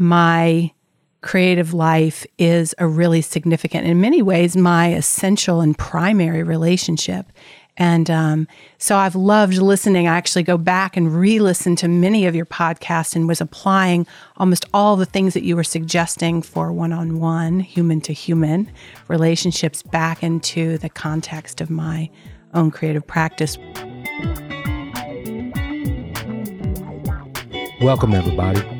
my creative life is a really significant, in many ways, my essential and primary relationship. And um, so I've loved listening. I actually go back and re listen to many of your podcasts and was applying almost all the things that you were suggesting for one on one, human to human relationships back into the context of my own creative practice. Welcome, everybody,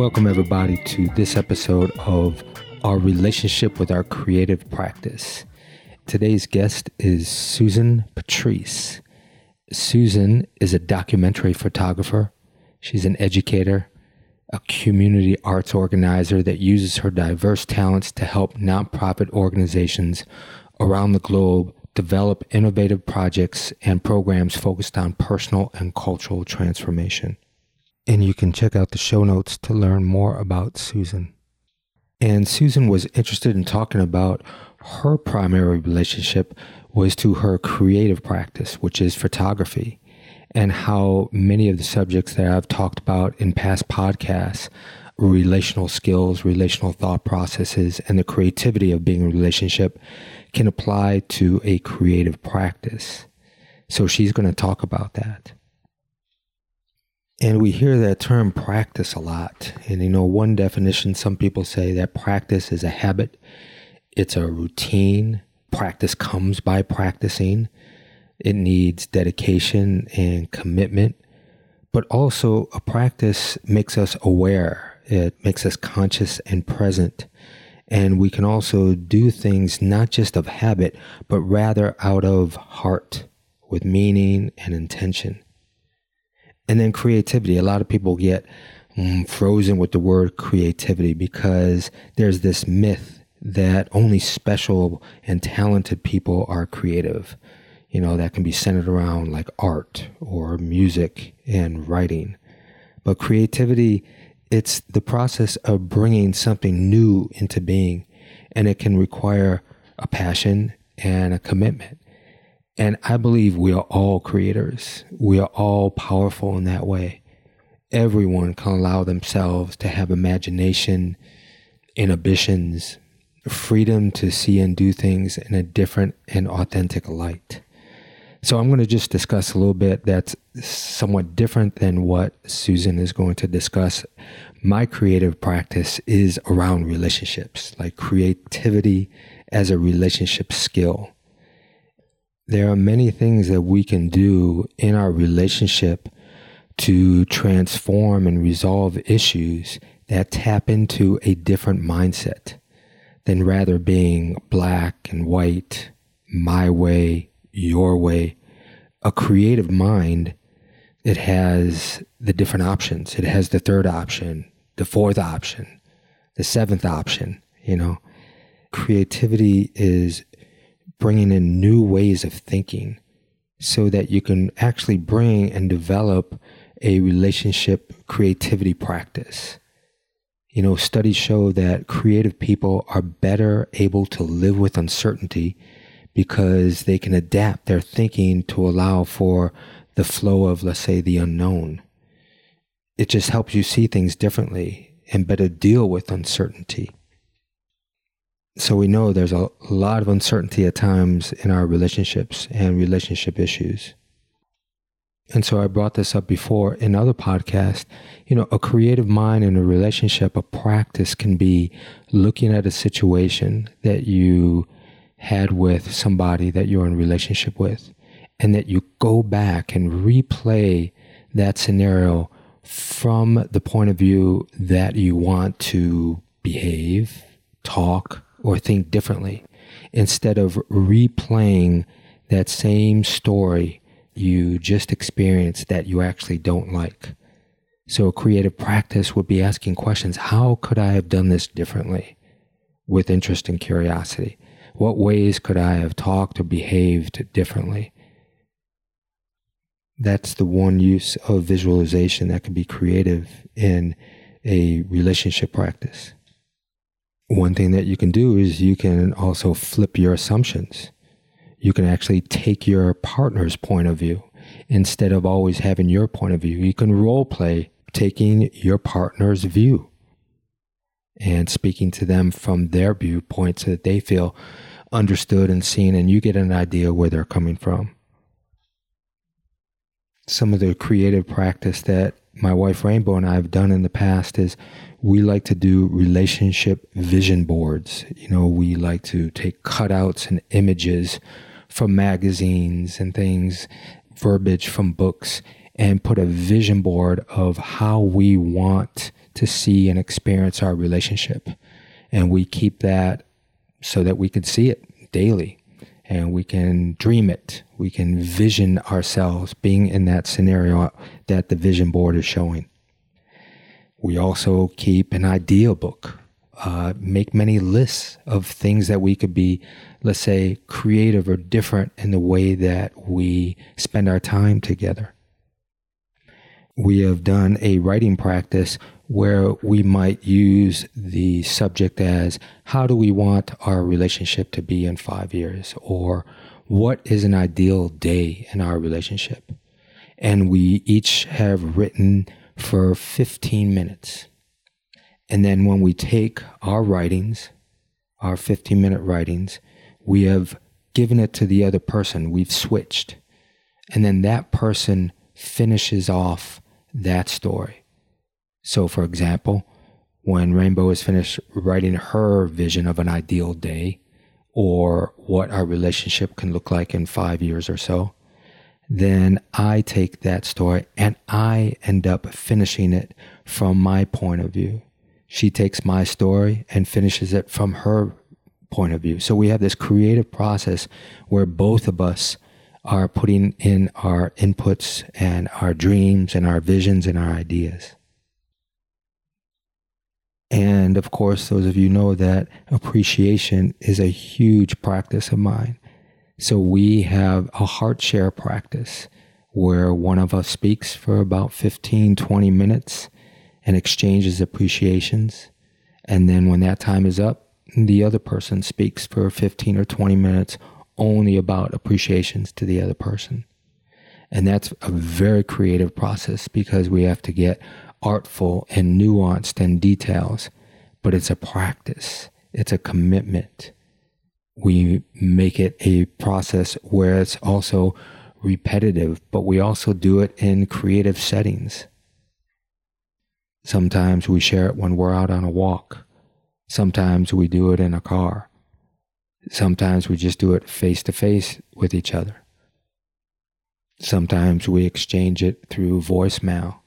Welcome, everybody, to this episode of our relationship with our creative practice. Today's guest is Susan Patrice. Susan is a documentary photographer. She's an educator, a community arts organizer that uses her diverse talents to help nonprofit organizations around the globe develop innovative projects and programs focused on personal and cultural transformation. And you can check out the show notes to learn more about Susan. And Susan was interested in talking about her primary relationship was to her creative practice, which is photography, and how many of the subjects that I've talked about in past podcasts relational skills, relational thought processes, and the creativity of being in a relationship can apply to a creative practice. So she's going to talk about that. And we hear that term practice a lot. And you know, one definition, some people say that practice is a habit it's a routine. Practice comes by practicing. It needs dedication and commitment. But also, a practice makes us aware, it makes us conscious and present. And we can also do things not just of habit, but rather out of heart with meaning and intention. And then creativity. A lot of people get mm, frozen with the word creativity because there's this myth that only special and talented people are creative. You know, that can be centered around like art or music and writing. But creativity, it's the process of bringing something new into being, and it can require a passion and a commitment. And I believe we are all creators. We are all powerful in that way. Everyone can allow themselves to have imagination, inhibitions, freedom to see and do things in a different and authentic light. So I'm going to just discuss a little bit that's somewhat different than what Susan is going to discuss. My creative practice is around relationships, like creativity as a relationship skill. There are many things that we can do in our relationship to transform and resolve issues that tap into a different mindset than rather being black and white, my way, your way. A creative mind, it has the different options. It has the third option, the fourth option, the seventh option, you know. Creativity is bringing in new ways of thinking so that you can actually bring and develop a relationship creativity practice. You know, studies show that creative people are better able to live with uncertainty because they can adapt their thinking to allow for the flow of, let's say, the unknown. It just helps you see things differently and better deal with uncertainty. So we know there's a lot of uncertainty at times in our relationships and relationship issues. And so I brought this up before in other podcasts. You know, a creative mind in a relationship, a practice can be looking at a situation that you had with somebody that you're in relationship with, and that you go back and replay that scenario from the point of view that you want to behave, talk, or think differently, instead of replaying that same story you just experienced that you actually don't like. So, a creative practice would be asking questions How could I have done this differently with interest and curiosity? What ways could I have talked or behaved differently? That's the one use of visualization that can be creative in a relationship practice. One thing that you can do is you can also flip your assumptions. You can actually take your partner's point of view instead of always having your point of view. You can role play taking your partner's view and speaking to them from their viewpoint so that they feel understood and seen and you get an idea where they're coming from. Some of the creative practice that my wife Rainbow and I have done in the past is we like to do relationship vision boards. You know, we like to take cutouts and images from magazines and things, verbiage from books, and put a vision board of how we want to see and experience our relationship. And we keep that so that we can see it daily and we can dream it. We can vision ourselves being in that scenario that the vision board is showing. We also keep an idea book, uh, make many lists of things that we could be, let's say, creative or different in the way that we spend our time together. We have done a writing practice where we might use the subject as how do we want our relationship to be in five years? Or what is an ideal day in our relationship and we each have written for 15 minutes. And then when we take our writings our 15 minute writings we have given it to the other person. We've switched. And then that person finishes off that story. So, for example, when Rainbow is finished writing her vision of an ideal day or what our relationship can look like in five years or so, then I take that story and I end up finishing it from my point of view. She takes my story and finishes it from her point of view. So we have this creative process where both of us are putting in our inputs and our dreams and our visions and our ideas. And of course, those of you know that appreciation is a huge practice of mine. So we have a heart share practice where one of us speaks for about 15, 20 minutes and exchanges appreciations. And then when that time is up, the other person speaks for 15 or 20 minutes only about appreciations to the other person. And that's a very creative process because we have to get artful and nuanced and details, but it's a practice, it's a commitment. We make it a process where it's also repetitive, but we also do it in creative settings. Sometimes we share it when we're out on a walk. Sometimes we do it in a car. Sometimes we just do it face to face with each other. Sometimes we exchange it through voicemail.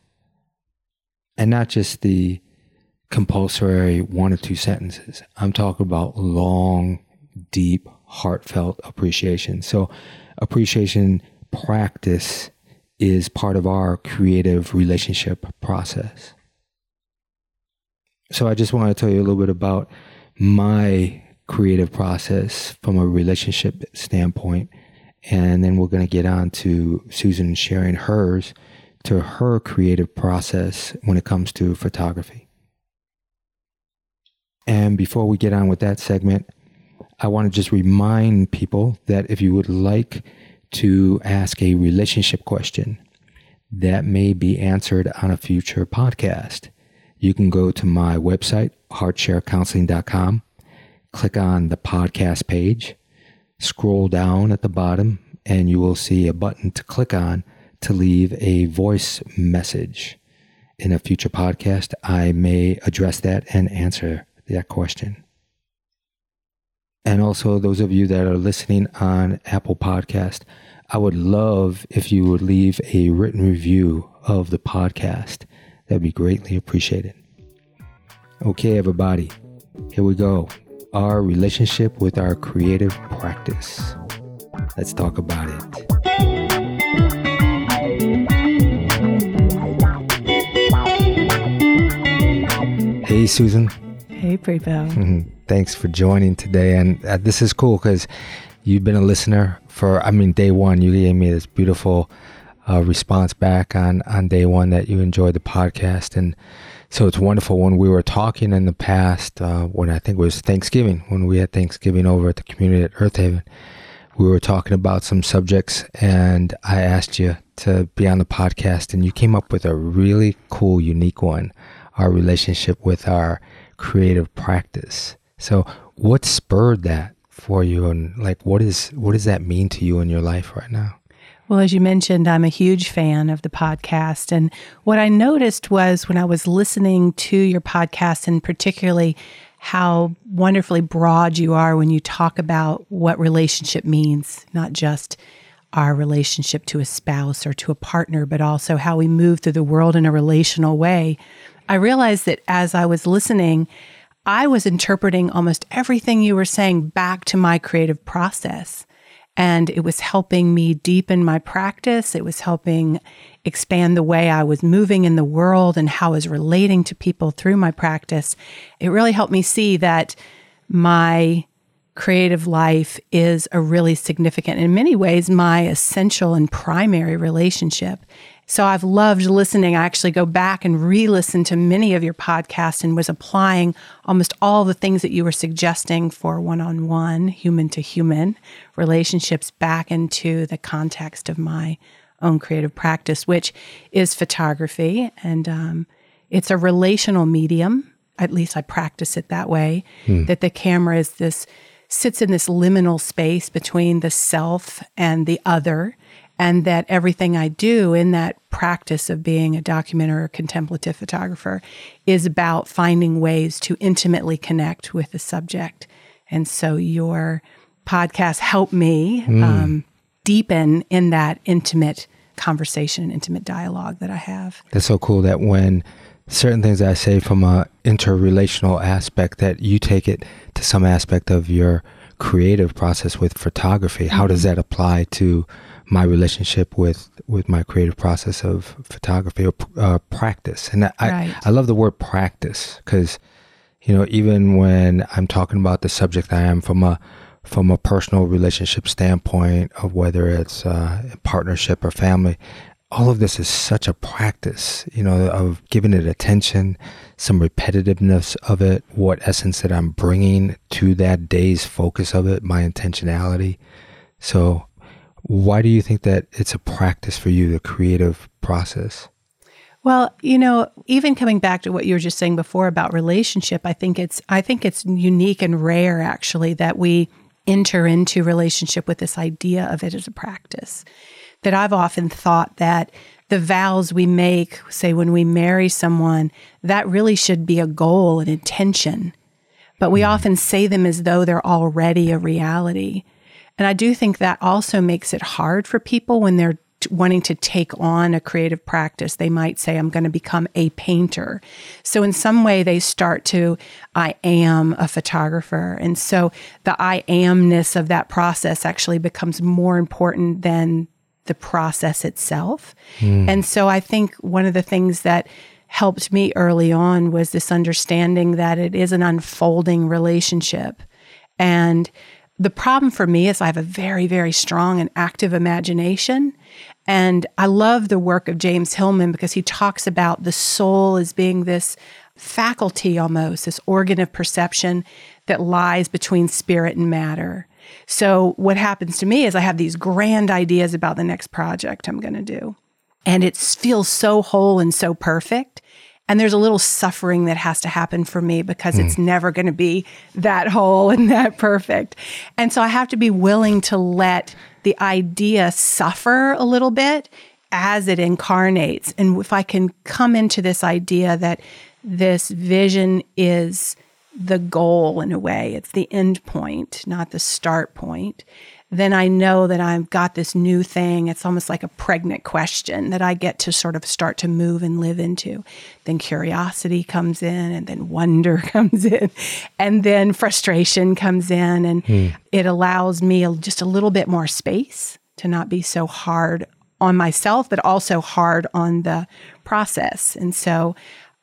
And not just the compulsory one or two sentences. I'm talking about long, deep, heartfelt appreciation. So, appreciation practice is part of our creative relationship process. So, I just want to tell you a little bit about my creative process from a relationship standpoint. And then we're going to get on to Susan sharing hers to her creative process when it comes to photography. And before we get on with that segment, I want to just remind people that if you would like to ask a relationship question that may be answered on a future podcast, you can go to my website, heartsharecounseling.com click on the podcast page, scroll down at the bottom, and you will see a button to click on to leave a voice message. In a future podcast, I may address that and answer that question. And also, those of you that are listening on Apple Podcast, I would love if you would leave a written review of the podcast. That'd be greatly appreciated. Okay, everybody, here we go our relationship with our creative practice. Let's talk about it. Hey, Susan. Hey, Prepo. Mm-hmm. Thanks for joining today. And uh, this is cool because you've been a listener for, I mean, day one. You gave me this beautiful uh, response back on, on day one that you enjoyed the podcast. And so it's wonderful when we were talking in the past, uh, when I think it was Thanksgiving, when we had Thanksgiving over at the community at Earth Haven, we were talking about some subjects and I asked you to be on the podcast and you came up with a really cool, unique one our relationship with our creative practice. So, what spurred that for you, and like, what is what does that mean to you in your life right now? Well, as you mentioned, I'm a huge fan of the podcast. And what I noticed was when I was listening to your podcast, and particularly how wonderfully broad you are when you talk about what relationship means, not just our relationship to a spouse or to a partner, but also how we move through the world in a relational way. I realized that as I was listening, I was interpreting almost everything you were saying back to my creative process. And it was helping me deepen my practice. It was helping expand the way I was moving in the world and how I was relating to people through my practice. It really helped me see that my creative life is a really significant, in many ways, my essential and primary relationship. So I've loved listening. I actually go back and re listen to many of your podcasts and was applying almost all the things that you were suggesting for one on one, human to human relationships back into the context of my own creative practice, which is photography. And um, it's a relational medium. At least I practice it that way, hmm. that the camera is this sits in this liminal space between the self and the other and that everything I do in that practice of being a documenter or contemplative photographer is about finding ways to intimately connect with the subject. And so your podcast helped me mm. um, deepen in that intimate conversation, intimate dialogue that I have. That's so cool that when certain things I say from a interrelational aspect that you take it to some aspect of your creative process with photography. How mm-hmm. does that apply to my relationship with with my creative process of photography or uh, practice. And I, right. I, I love the word practice because you know even when I'm talking about the subject I am from a from a personal relationship standpoint of whether it's uh, partnership or family, all of this is such a practice, you know, of giving it attention, some repetitiveness of it, what essence that I'm bringing to that day's focus of it, my intentionality. So why do you think that it's a practice for you, the creative process? Well, you know, even coming back to what you were just saying before about relationship, I think it's I think it's unique and rare actually that we enter into relationship with this idea of it as a practice. That I've often thought that the vows we make, say when we marry someone, that really should be a goal, an intention. But we mm. often say them as though they're already a reality. And I do think that also makes it hard for people when they're wanting to take on a creative practice. They might say, I'm going to become a painter. So, in some way, they start to, I am a photographer. And so, the I amness of that process actually becomes more important than the process itself. Mm. And so, I think one of the things that helped me early on was this understanding that it is an unfolding relationship. And the problem for me is I have a very, very strong and active imagination. And I love the work of James Hillman because he talks about the soul as being this faculty almost, this organ of perception that lies between spirit and matter. So, what happens to me is I have these grand ideas about the next project I'm going to do. And it feels so whole and so perfect. And there's a little suffering that has to happen for me because mm. it's hmm. never going to be that whole and that perfect. And so I have to be willing to let the idea suffer a little bit as it incarnates. And if I can come into this idea that this vision is the goal in a way, it's the end point, not the start point, then I know that I've got this new thing. It's almost like a pregnant question that I get to sort of start to move and live into. Then curiosity comes in, and then wonder comes in, and then frustration comes in. And mm. it allows me just a little bit more space to not be so hard on myself, but also hard on the process. And so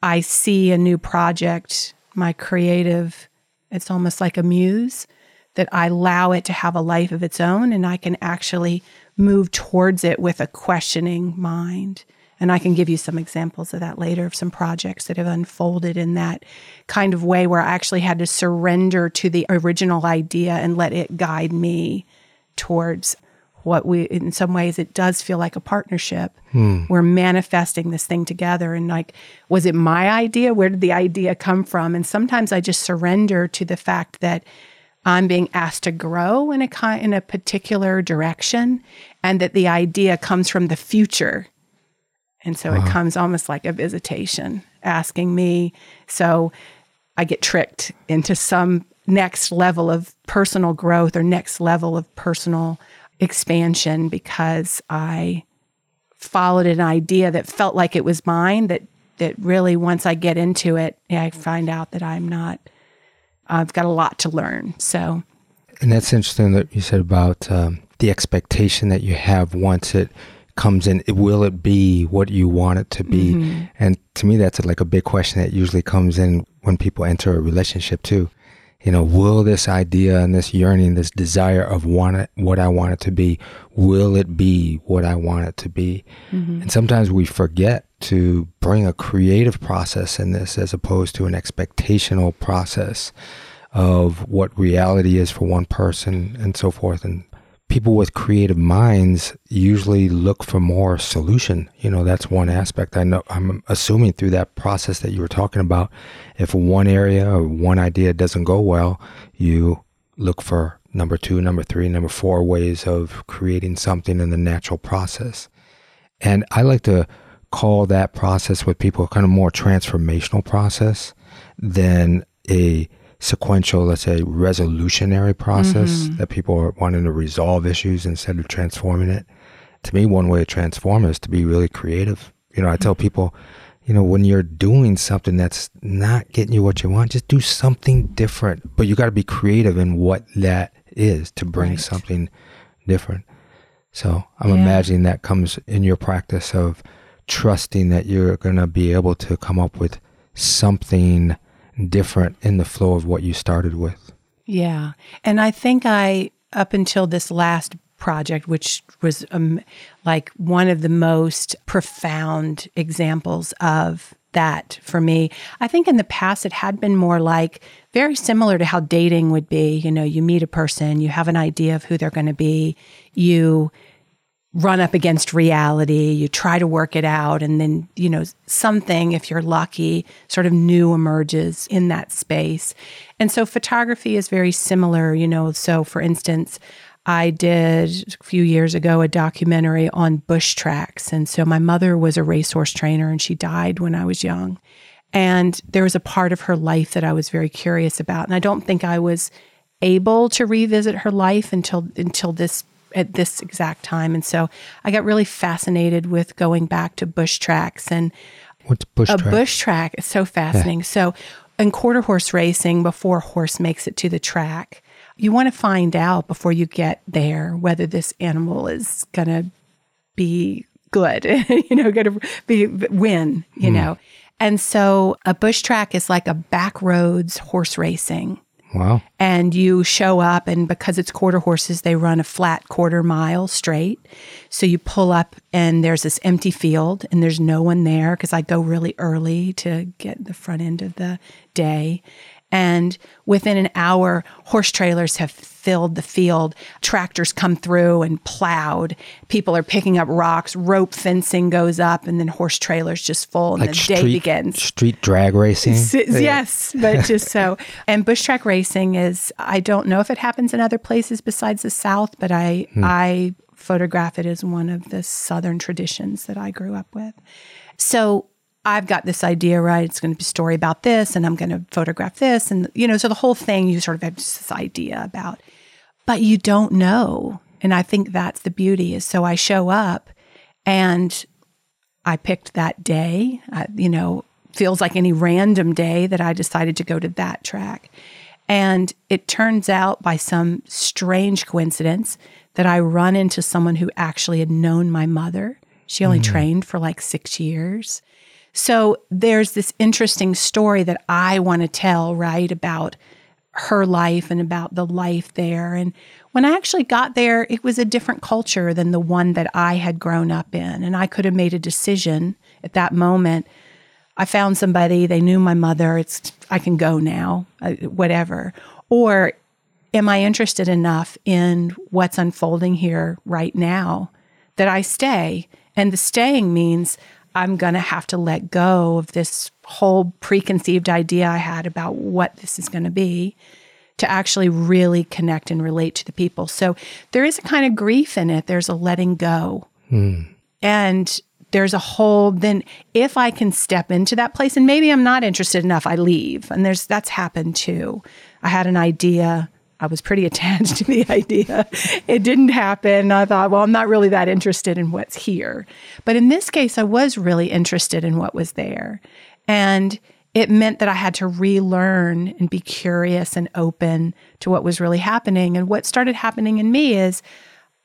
I see a new project, my creative, it's almost like a muse that I allow it to have a life of its own and I can actually move towards it with a questioning mind. And I can give you some examples of that later of some projects that have unfolded in that kind of way where I actually had to surrender to the original idea and let it guide me towards what we in some ways it does feel like a partnership hmm. we're manifesting this thing together and like was it my idea where did the idea come from and sometimes i just surrender to the fact that i'm being asked to grow in a in a particular direction and that the idea comes from the future and so wow. it comes almost like a visitation asking me so i get tricked into some next level of personal growth or next level of personal expansion because I followed an idea that felt like it was mine that that really once I get into it, I find out that I'm not I've got a lot to learn. So And that's interesting that you said about um, the expectation that you have once it comes in will it be what you want it to be mm-hmm. and to me that's like a big question that usually comes in when people enter a relationship too you know, will this idea and this yearning, this desire of want it, what I want it to be, will it be what I want it to be? Mm-hmm. And sometimes we forget to bring a creative process in this as opposed to an expectational process of what reality is for one person and so forth. And people with creative minds usually look for more solution. You know, that's one aspect. I know I'm assuming through that process that you were talking about, if one area or one idea doesn't go well, you look for number two, number three, number four ways of creating something in the natural process. And I like to call that process with people kind of more transformational process than a sequential, let's say, resolutionary process mm-hmm. that people are wanting to resolve issues instead of transforming it. To me, one way to transform is to be really creative. You know, I tell mm-hmm. people, you know, when you're doing something that's not getting you what you want, just do something different. But you got to be creative in what that is to bring right. something different. So I'm yeah. imagining that comes in your practice of trusting that you're going to be able to come up with something different in the flow of what you started with. Yeah. And I think I, up until this last project, which was um, like one of the most profound examples of that for me. I think in the past it had been more like very similar to how dating would be. You know, you meet a person, you have an idea of who they're going to be, you run up against reality, you try to work it out, and then, you know, something, if you're lucky, sort of new emerges in that space. And so photography is very similar, you know. So, for instance, I did a few years ago a documentary on bush tracks. And so my mother was a racehorse trainer and she died when I was young. And there was a part of her life that I was very curious about. And I don't think I was able to revisit her life until until this at this exact time. And so I got really fascinated with going back to bush tracks and what's bush a track? bush track is so fascinating. Yeah. So in quarter horse racing, before a horse makes it to the track, you want to find out before you get there whether this animal is going to be good, you know, going to be win, you mm. know. And so a bush track is like a back roads horse racing Wow. And you show up, and because it's quarter horses, they run a flat quarter mile straight. So you pull up, and there's this empty field, and there's no one there because I go really early to get the front end of the day. And within an hour, horse trailers have filled the field. Tractors come through and plowed. People are picking up rocks. Rope fencing goes up, and then horse trailers just full, and like the street, day begins. Street drag racing? S- yes, but just so. And bush track racing is, I don't know if it happens in other places besides the South, but I, hmm. I photograph it as one of the Southern traditions that I grew up with. So I've got this idea, right? It's going to be a story about this, and I'm going to photograph this. And, you know, so the whole thing, you sort of have this idea about, but you don't know. And I think that's the beauty is so I show up and I picked that day, I, you know, feels like any random day that I decided to go to that track. And it turns out by some strange coincidence that I run into someone who actually had known my mother. She only mm. trained for like six years. So there's this interesting story that I want to tell, right, about her life and about the life there. And when I actually got there, it was a different culture than the one that I had grown up in. And I could have made a decision at that moment. I found somebody, they knew my mother, it's I can go now, uh, whatever. Or am I interested enough in what's unfolding here right now that I stay? And the staying means I'm going to have to let go of this whole preconceived idea I had about what this is going to be to actually really connect and relate to the people. So there is a kind of grief in it. There's a letting go. Mm. And there's a whole then if I can step into that place and maybe I'm not interested enough, I leave. And there's that's happened too. I had an idea I was pretty attached to the idea. It didn't happen. I thought, well, I'm not really that interested in what's here. But in this case, I was really interested in what was there. And it meant that I had to relearn and be curious and open to what was really happening. And what started happening in me is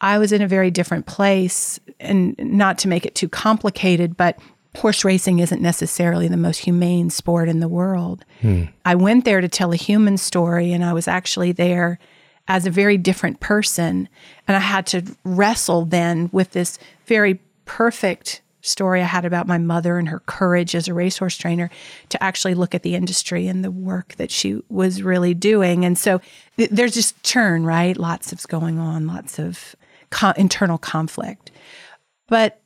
I was in a very different place. And not to make it too complicated, but horse racing isn't necessarily the most humane sport in the world. Hmm. I went there to tell a human story, and I was actually there as a very different person. And I had to wrestle then with this very perfect story I had about my mother and her courage as a racehorse trainer to actually look at the industry and the work that she was really doing. And so th- there's just churn, right? Lots of going on, lots of co- internal conflict. But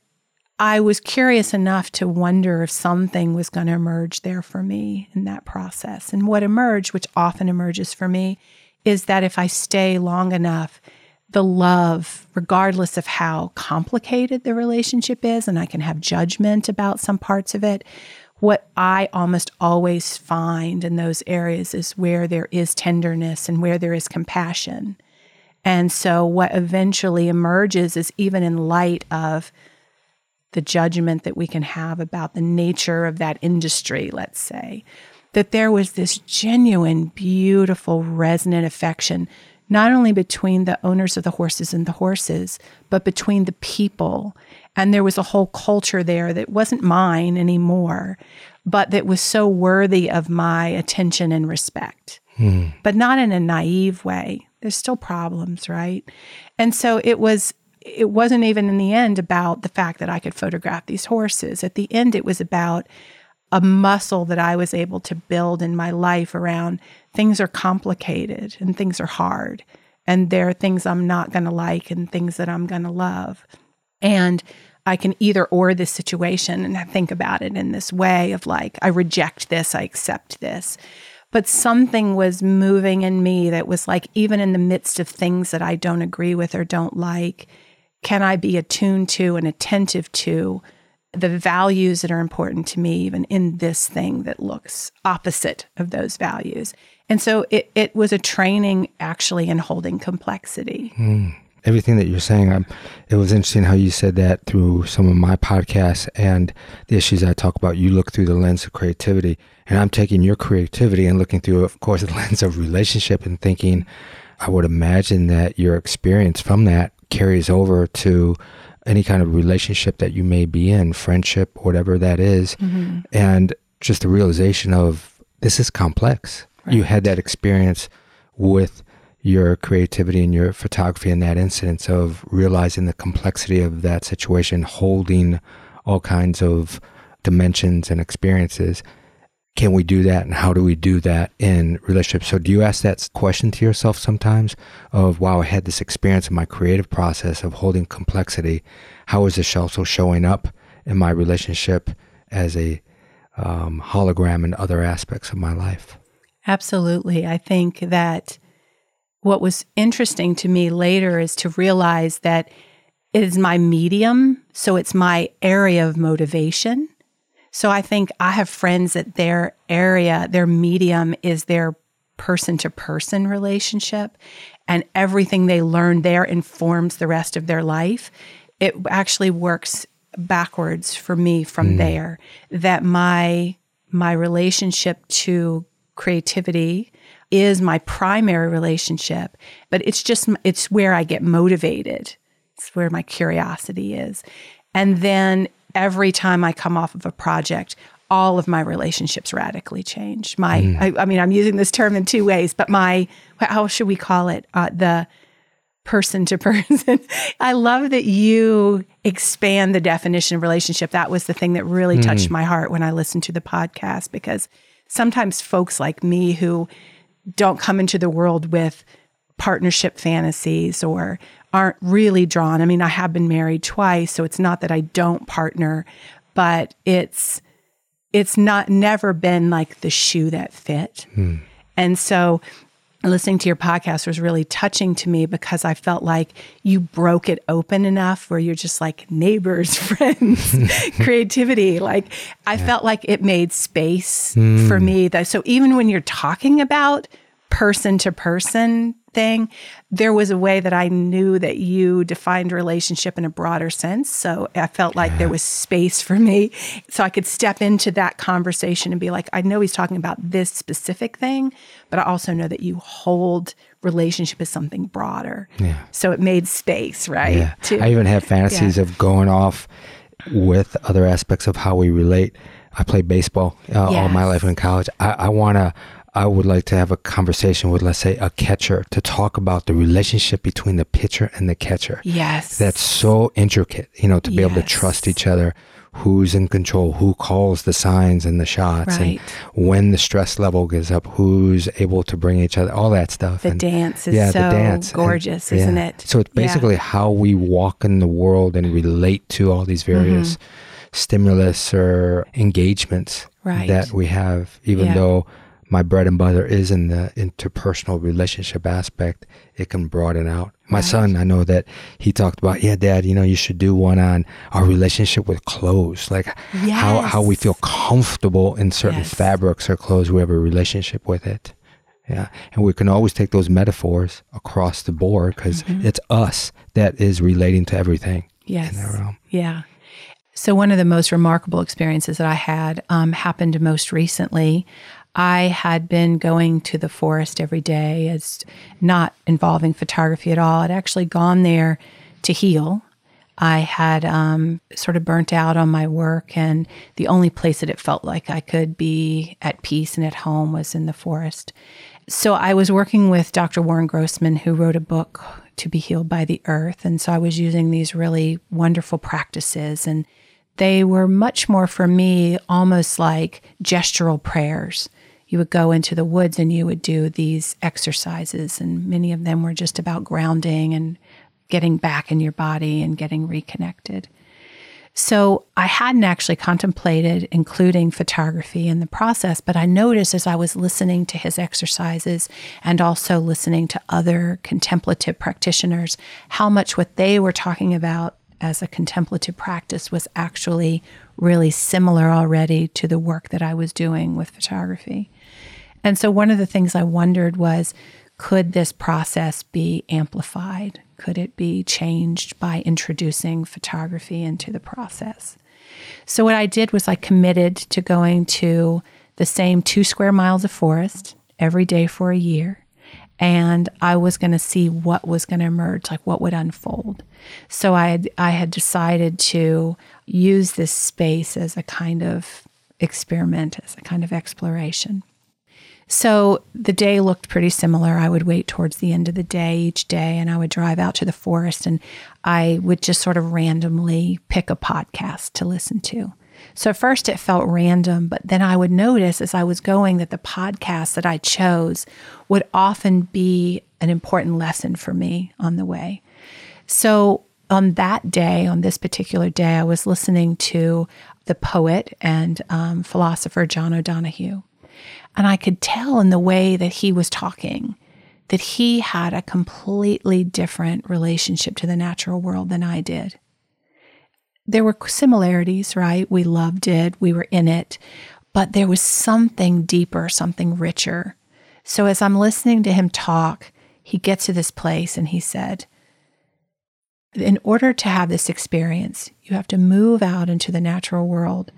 I was curious enough to wonder if something was going to emerge there for me in that process. And what emerged, which often emerges for me, is that if I stay long enough, the love, regardless of how complicated the relationship is, and I can have judgment about some parts of it, what I almost always find in those areas is where there is tenderness and where there is compassion. And so, what eventually emerges is even in light of the judgment that we can have about the nature of that industry, let's say, that there was this genuine, beautiful, resonant affection, not only between the owners of the horses and the horses, but between the people. And there was a whole culture there that wasn't mine anymore, but that was so worthy of my attention and respect, hmm. but not in a naive way. There's still problems, right? And so it was it wasn't even in the end about the fact that I could photograph these horses. At the end, it was about a muscle that I was able to build in my life around things are complicated and things are hard. And there are things I'm not going to like and things that I'm going to love. And I can either or this situation and I think about it in this way of like, I reject this, I accept this. But something was moving in me that was like, even in the midst of things that I don't agree with or don't like, can I be attuned to and attentive to the values that are important to me, even in this thing that looks opposite of those values? And so it, it was a training actually in holding complexity. Mm. Everything that you're saying, um, it was interesting how you said that through some of my podcasts and the issues I talk about. You look through the lens of creativity, and I'm taking your creativity and looking through, of course, the lens of relationship and thinking. I would imagine that your experience from that carries over to any kind of relationship that you may be in, friendship, whatever that is. Mm-hmm. and just the realization of this is complex. Right. You had that experience with your creativity and your photography in that instance of realizing the complexity of that situation, holding all kinds of dimensions and experiences can we do that and how do we do that in relationships? So do you ask that question to yourself sometimes of wow i had this experience in my creative process of holding complexity. How is this also showing up in my relationship as a um, hologram in other aspects of my life? Absolutely. I think that what was interesting to me later is to realize that it is my medium so it's my area of motivation so I think I have friends that their area, their medium is their person to person relationship, and everything they learn there informs the rest of their life. It actually works backwards for me from mm. there that my my relationship to creativity is my primary relationship but it's just it's where i get motivated it's where my curiosity is and then every time I come off of a project, all of my relationships radically change. My, mm. I, I, mean, I'm using this term in two ways, but my, how should we call it? Uh, the person to person. I love that you expand the definition of relationship. That was the thing that really mm. touched my heart when I listened to the podcast because sometimes folks like me who don't come into the world with partnership fantasies or aren't really drawn. I mean, I have been married twice, so it's not that I don't partner, but it's it's not never been like the shoe that fit. Hmm. And so listening to your podcast was really touching to me because I felt like you broke it open enough where you're just like neighbors, friends, creativity. Like I yeah. felt like it made space mm. for me that so even when you're talking about person to person thing, there was a way that I knew that you defined relationship in a broader sense. So I felt like there was space for me. So I could step into that conversation and be like, I know he's talking about this specific thing, but I also know that you hold relationship as something broader. Yeah. So it made space, right? Yeah. To, I even have fantasies yeah. of going off with other aspects of how we relate. I played baseball uh, yes. all my life in college. I, I want to I would like to have a conversation with, let's say, a catcher to talk about the relationship between the pitcher and the catcher. Yes. That's so intricate, you know, to be yes. able to trust each other, who's in control, who calls the signs and the shots, right. and when the stress level goes up, who's able to bring each other, all that stuff. The and, dance is yeah, so the dance. gorgeous, and, isn't yeah. it? So it's basically yeah. how we walk in the world and relate to all these various mm-hmm. stimulus or engagements right. that we have, even though my bread and butter is in the interpersonal relationship aspect, it can broaden out. My right. son, I know that he talked about, yeah, dad, you know, you should do one on our relationship with clothes, like yes. how, how we feel comfortable in certain yes. fabrics or clothes. We have a relationship with it. Yeah. And we can always take those metaphors across the board because mm-hmm. it's us that is relating to everything. Yes. Yeah. So, one of the most remarkable experiences that I had um, happened most recently. I had been going to the forest every day as not involving photography at all. I'd actually gone there to heal. I had um, sort of burnt out on my work, and the only place that it felt like I could be at peace and at home was in the forest. So I was working with Dr. Warren Grossman, who wrote a book, To Be Healed by the Earth. And so I was using these really wonderful practices, and they were much more for me almost like gestural prayers you would go into the woods and you would do these exercises, and many of them were just about grounding and getting back in your body and getting reconnected. So I hadn't actually contemplated including photography in the process, but I noticed as I was listening to his exercises and also listening to other contemplative practitioners how much what they were talking about as a contemplative practice was actually really similar already to the work that I was doing with photography. And so one of the things I wondered was could this process be amplified? Could it be changed by introducing photography into the process? So, what I did was I committed to going to the same two square miles of forest every day for a year. And I was going to see what was going to emerge, like what would unfold. So I had, I had decided to use this space as a kind of experiment, as a kind of exploration. So the day looked pretty similar. I would wait towards the end of the day each day and I would drive out to the forest and I would just sort of randomly pick a podcast to listen to. So first it felt random, but then I would notice as I was going that the podcast that I chose would often be an important lesson for me on the way. So on that day, on this particular day, I was listening to the poet and um, philosopher John O'Donohue. And I could tell in the way that he was talking that he had a completely different relationship to the natural world than I did. There were similarities, right? We loved it, we were in it, but there was something deeper, something richer. So as I'm listening to him talk, he gets to this place and he said, in order to have this experience, you have to move out into the natural world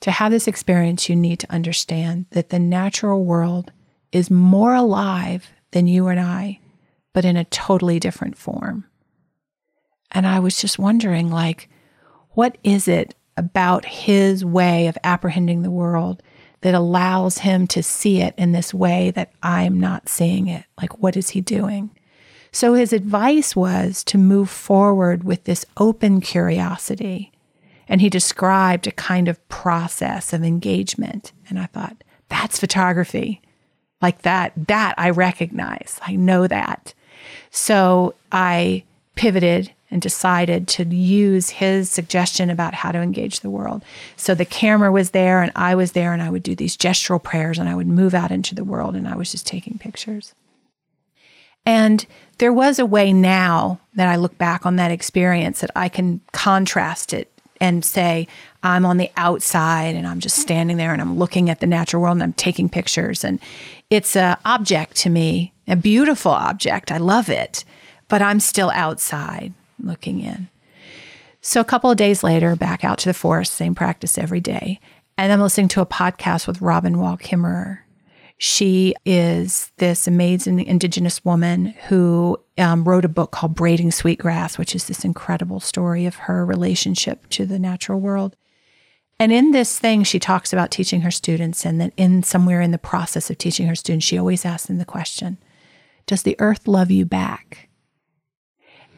to have this experience, you need to understand that the natural world is more alive than you and I, but in a totally different form. And I was just wondering, like, what is it about his way of apprehending the world that allows him to see it in this way that I'm not seeing it. Like, what is he doing? So, his advice was to move forward with this open curiosity. And he described a kind of process of engagement. And I thought, that's photography. Like that, that I recognize. I know that. So I pivoted and decided to use his suggestion about how to engage the world. So the camera was there and I was there and I would do these gestural prayers and I would move out into the world and I was just taking pictures. And there was a way now that I look back on that experience that I can contrast it and say, I'm on the outside and I'm just mm. standing there and I'm looking at the natural world and I'm taking pictures. And it's an object to me, a beautiful object. I love it, but I'm still outside looking in. So a couple of days later, back out to the forest, same practice every day. And I'm listening to a podcast with Robin Wall Kimmerer. She is this amazing indigenous woman who um, wrote a book called Braiding Sweetgrass, which is this incredible story of her relationship to the natural world. And in this thing, she talks about teaching her students, and that in somewhere in the process of teaching her students, she always asks them the question Does the earth love you back?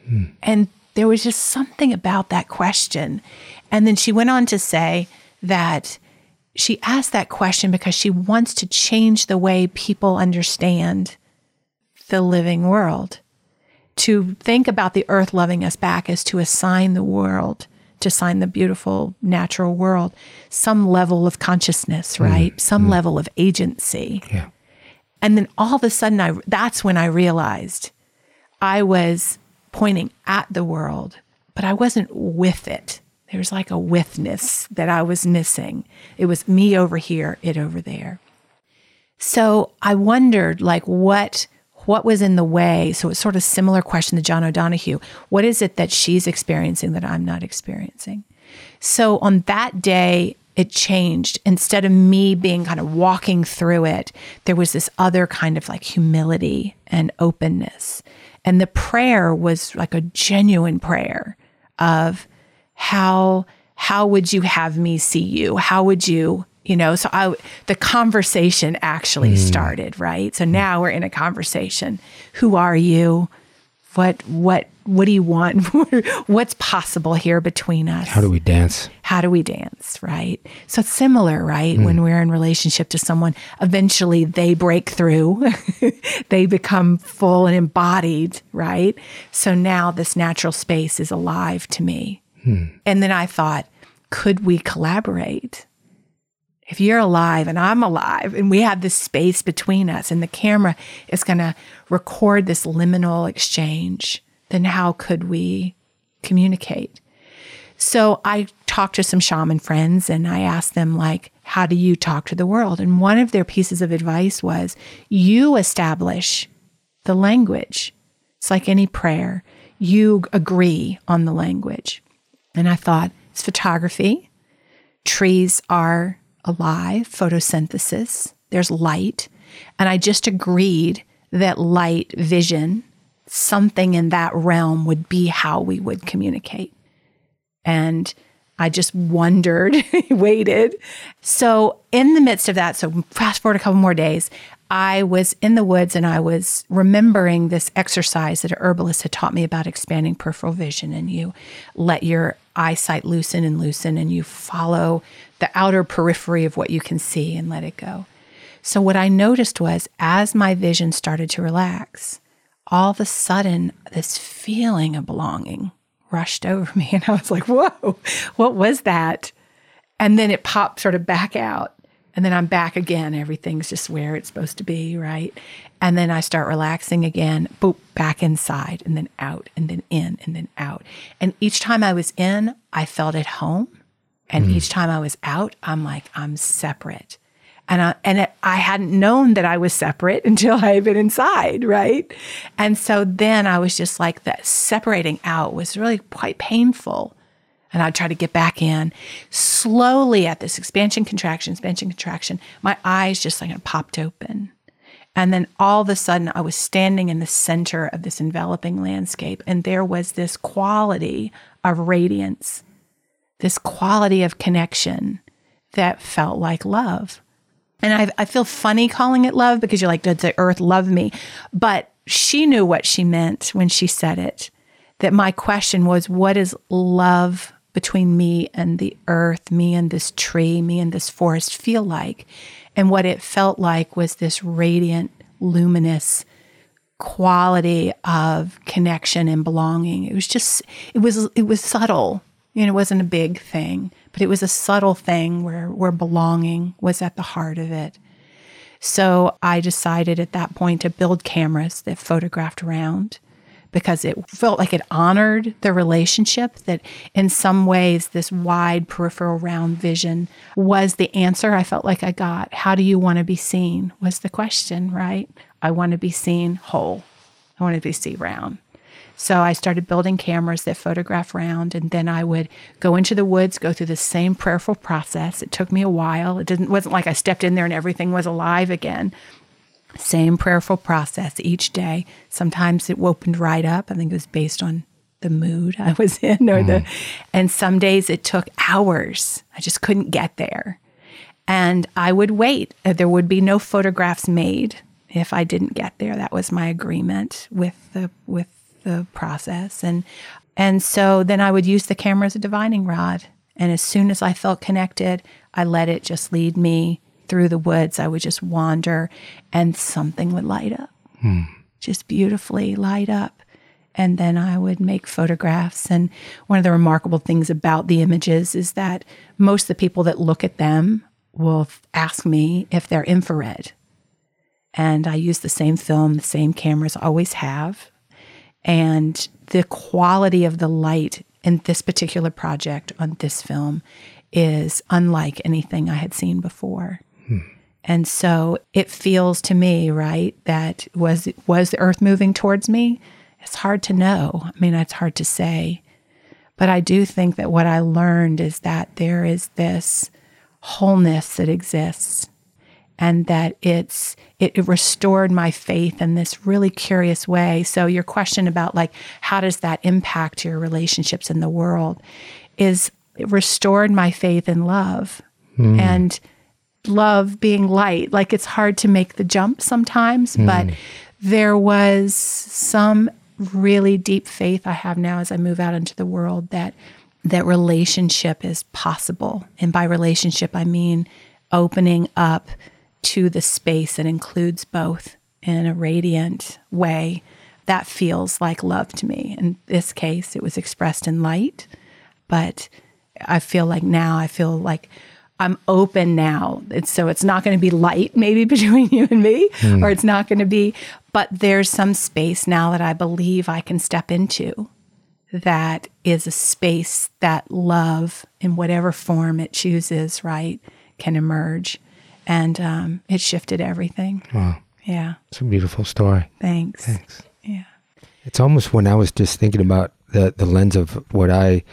Hmm. And there was just something about that question. And then she went on to say that she asked that question because she wants to change the way people understand the living world. To think about the earth loving us back is to assign the world to assign the beautiful natural world some level of consciousness, mm-hmm. right? Mm. Some mm. level of agency. Yeah. And then all of a sudden I that's when I realized I was pointing at the world, but I wasn't with it. There was like a withness that I was missing. It was me over here, it over there. So I wondered like what what was in the way? So it's sort of similar question to John O'Donohue. What is it that she's experiencing that I'm not experiencing? So on that day, it changed. Instead of me being kind of walking through it, there was this other kind of like humility and openness. And the prayer was like a genuine prayer of how how would you have me see you? How would you you know so i the conversation actually mm. started right? So now we're in a conversation. Who are you? What what what do you want? What's possible here between us? How do we dance? How do we dance right? So it's similar right? Mm. when we're in relationship to someone eventually they break through. They become full and embodied right? So now this natural space is alive to me mm. and then i thought could we collaborate if you're alive and I'm alive and we have this space between us and the camera is going to record this liminal exchange, then how could we communicate? So I talked to some shaman friends and I asked them like how do you talk to the world? And one of their pieces of advice was you establish the language. It's like any prayer. You agree on the language. And I thought it's photography. Trees are alive, photosynthesis, there's light. And I just agreed that light, vision, something in that realm would be how we would communicate. And I just wondered, waited. So, in the midst of that, so fast forward a couple more days, I was in the woods and I was remembering this exercise that a herbalist had taught me about expanding peripheral vision. And you let your eyesight loosen and loosen, and you follow the outer periphery of what you can see and let it go. So, what I noticed was as my vision started to relax, all of a sudden, this feeling of belonging rushed over me. And I was like, whoa, what was that? And then it popped sort of back out. And then I'm back again. Everything's just where it's supposed to be, right? And then I start relaxing again, boop, back inside, and then out, and then in, and then out. And each time I was in, I felt at home. And mm. each time I was out, I'm like, I'm separate. And I, and it, I hadn't known that I was separate until I had been inside, right? And so then I was just like that separating out was really quite painful. And I'd try to get back in. Slowly at this expansion, contraction, expansion, contraction, my eyes just like popped open. And then all of a sudden, I was standing in the center of this enveloping landscape, and there was this quality of radiance this quality of connection that felt like love. And I, I feel funny calling it love because you're like, does the earth love me? But she knew what she meant when she said it. That my question was, what is love between me and the earth, me and this tree, me and this forest feel like? And what it felt like was this radiant, luminous quality of connection and belonging. It was just, it was, it was subtle. You know, it wasn't a big thing, but it was a subtle thing where, where belonging was at the heart of it. So I decided at that point to build cameras that photographed around because it felt like it honored the relationship that in some ways this wide peripheral round vision was the answer I felt like I got. How do you want to be seen was the question, right? I want to be seen whole. I want to be seen round. So I started building cameras that photograph round, and then I would go into the woods, go through the same prayerful process. It took me a while. It didn't wasn't like I stepped in there and everything was alive again. Same prayerful process each day. Sometimes it opened right up. I think it was based on the mood I was in, or mm. the, and some days it took hours. I just couldn't get there, and I would wait. There would be no photographs made if I didn't get there. That was my agreement with the with the process. And and so then I would use the camera as a divining rod. And as soon as I felt connected, I let it just lead me through the woods. I would just wander and something would light up. Hmm. Just beautifully light up. And then I would make photographs. And one of the remarkable things about the images is that most of the people that look at them will ask me if they're infrared. And I use the same film, the same cameras, always have. And the quality of the light in this particular project on this film is unlike anything I had seen before. And so it feels to me, right, that was was the earth moving towards me? It's hard to know. I mean, it's hard to say. But I do think that what I learned is that there is this wholeness that exists and that it's it, it, restored my faith in this really curious way so your question about like how does that impact your relationships in the world is it restored my faith in love mm. and love being light like it's hard to make the jump sometimes mm. but there was some really deep faith i have now as i move out into the world that that relationship is possible and by relationship i mean opening up to the space that includes both in a radiant way, that feels like love to me. In this case, it was expressed in light, but I feel like now I feel like I'm open now. It's, so it's not going to be light maybe between you and me, mm. or it's not going to be, but there's some space now that I believe I can step into that is a space that love, in whatever form it chooses, right, can emerge and um, it shifted everything. Wow. Yeah. It's a beautiful story. Thanks. Thanks. Yeah. It's almost when I was just thinking about the, the lens of what I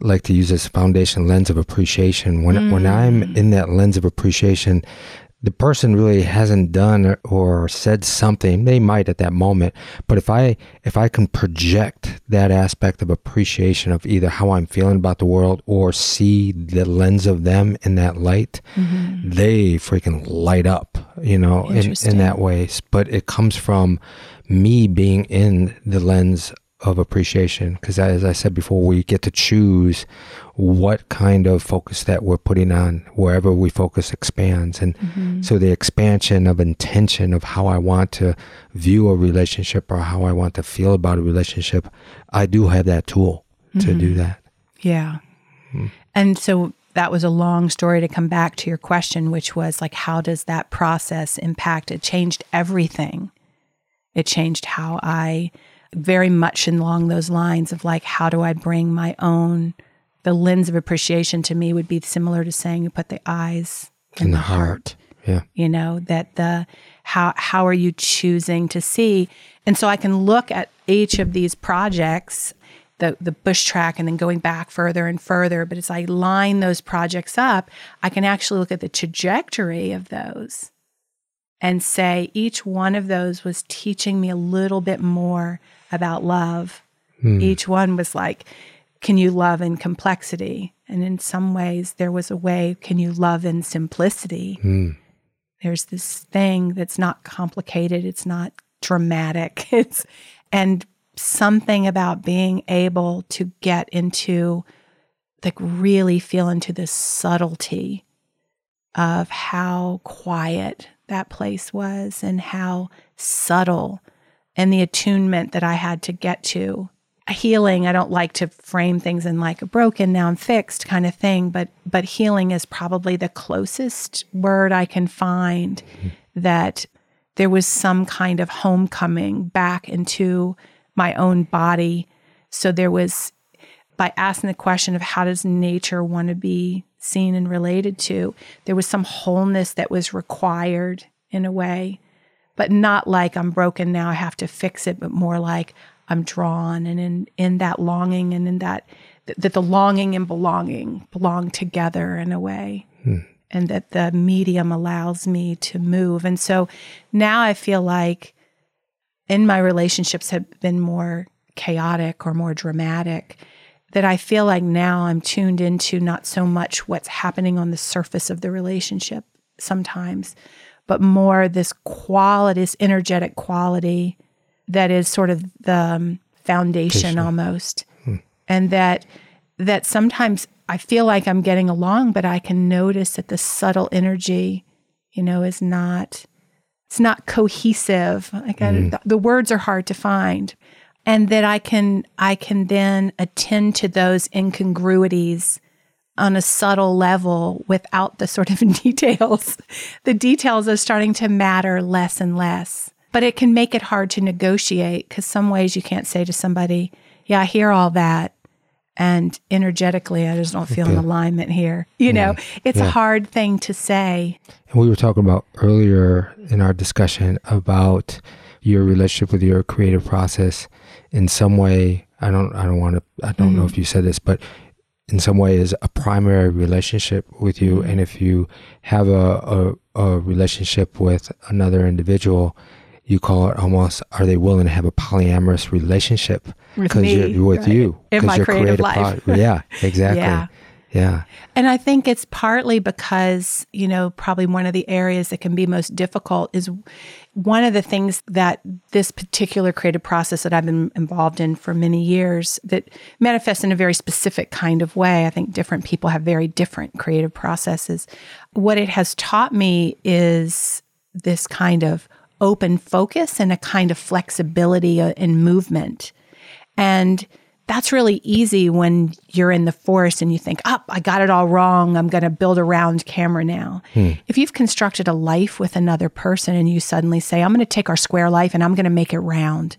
like to use as foundation lens of appreciation. When mm. when I'm in that lens of appreciation, the person really hasn't done or said something they might at that moment but if i if i can project that aspect of appreciation of either how i'm feeling about the world or see the lens of them in that light mm-hmm. they freaking light up you know in, in that way but it comes from me being in the lens of appreciation because as i said before we get to choose what kind of focus that we're putting on wherever we focus expands and mm-hmm. so the expansion of intention of how i want to view a relationship or how i want to feel about a relationship i do have that tool mm-hmm. to do mm-hmm. that yeah mm-hmm. and so that was a long story to come back to your question which was like how does that process impact it changed everything it changed how i very much along those lines of like how do i bring my own the lens of appreciation to me would be similar to saying you put the eyes in, in the, the heart. heart. Yeah. You know, that the how how are you choosing to see? And so I can look at each of these projects, the the bush track and then going back further and further, but as I line those projects up, I can actually look at the trajectory of those and say each one of those was teaching me a little bit more about love. Hmm. Each one was like can you love in complexity? And in some ways, there was a way, can you love in simplicity? Mm. There's this thing that's not complicated, it's not dramatic. It's and something about being able to get into like really feel into the subtlety of how quiet that place was and how subtle and the attunement that I had to get to. Healing, I don't like to frame things in like a broken, now I'm fixed kind of thing, but but healing is probably the closest word I can find mm-hmm. that there was some kind of homecoming back into my own body. So there was by asking the question of how does nature want to be seen and related to, there was some wholeness that was required in a way, but not like I'm broken now, I have to fix it, but more like I'm drawn and in, in that longing and in that, that the longing and belonging belong together in a way. Hmm. And that the medium allows me to move. And so now I feel like in my relationships have been more chaotic or more dramatic that I feel like now I'm tuned into not so much what's happening on the surface of the relationship sometimes, but more this quality, this energetic quality that is sort of the um, foundation almost. Hmm. And that that sometimes I feel like I'm getting along, but I can notice that the subtle energy, you know, is not it's not cohesive. Like mm. I, the words are hard to find and that I can I can then attend to those incongruities on a subtle level without the sort of details. The details are starting to matter less and less. But it can make it hard to negotiate because some ways you can't say to somebody, "Yeah, I hear all that." And energetically, I just don't feel an alignment here. You know, it's yeah. a hard thing to say. And we were talking about earlier in our discussion about your relationship with your creative process in some way i don't i don't want to i don't mm-hmm. know if you said this but in some way is a primary relationship with you mm-hmm. and if you have a, a, a relationship with another individual you call it almost are they willing to have a polyamorous relationship because you're with right. you in my creative, creative life yeah exactly yeah yeah. And I think it's partly because, you know, probably one of the areas that can be most difficult is one of the things that this particular creative process that I've been involved in for many years that manifests in a very specific kind of way. I think different people have very different creative processes. What it has taught me is this kind of open focus and a kind of flexibility uh, and movement. And that's really easy when you're in the forest and you think, oh, I got it all wrong. I'm going to build a round camera now. Hmm. If you've constructed a life with another person and you suddenly say, I'm going to take our square life and I'm going to make it round,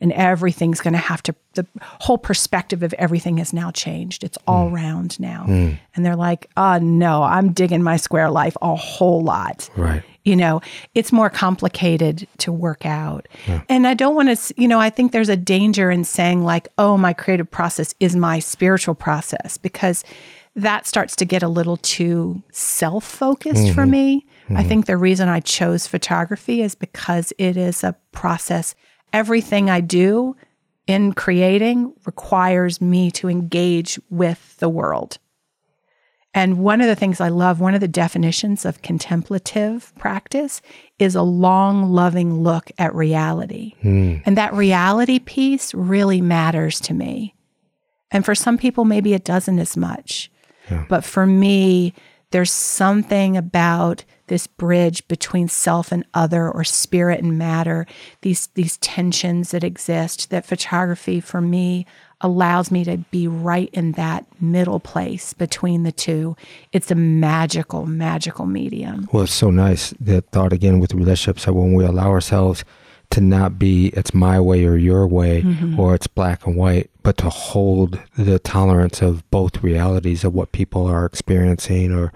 and everything's going to have to, the whole perspective of everything has now changed. It's all hmm. round now. Hmm. And they're like, oh, no, I'm digging my square life a whole lot. Right you know it's more complicated to work out yeah. and i don't want to you know i think there's a danger in saying like oh my creative process is my spiritual process because that starts to get a little too self-focused mm-hmm. for me mm-hmm. i think the reason i chose photography is because it is a process everything i do in creating requires me to engage with the world and one of the things I love, one of the definitions of contemplative practice is a long, loving look at reality. Mm. And that reality piece really matters to me. And for some people, maybe it doesn't as much. Yeah. But for me, there's something about this bridge between self and other or spirit and matter, these, these tensions that exist that photography for me allows me to be right in that middle place between the two. It's a magical, magical medium. Well, it's so nice that thought again with relationships that when we allow ourselves to not be it's my way or your way mm-hmm. or it's black and white, but to hold the tolerance of both realities of what people are experiencing or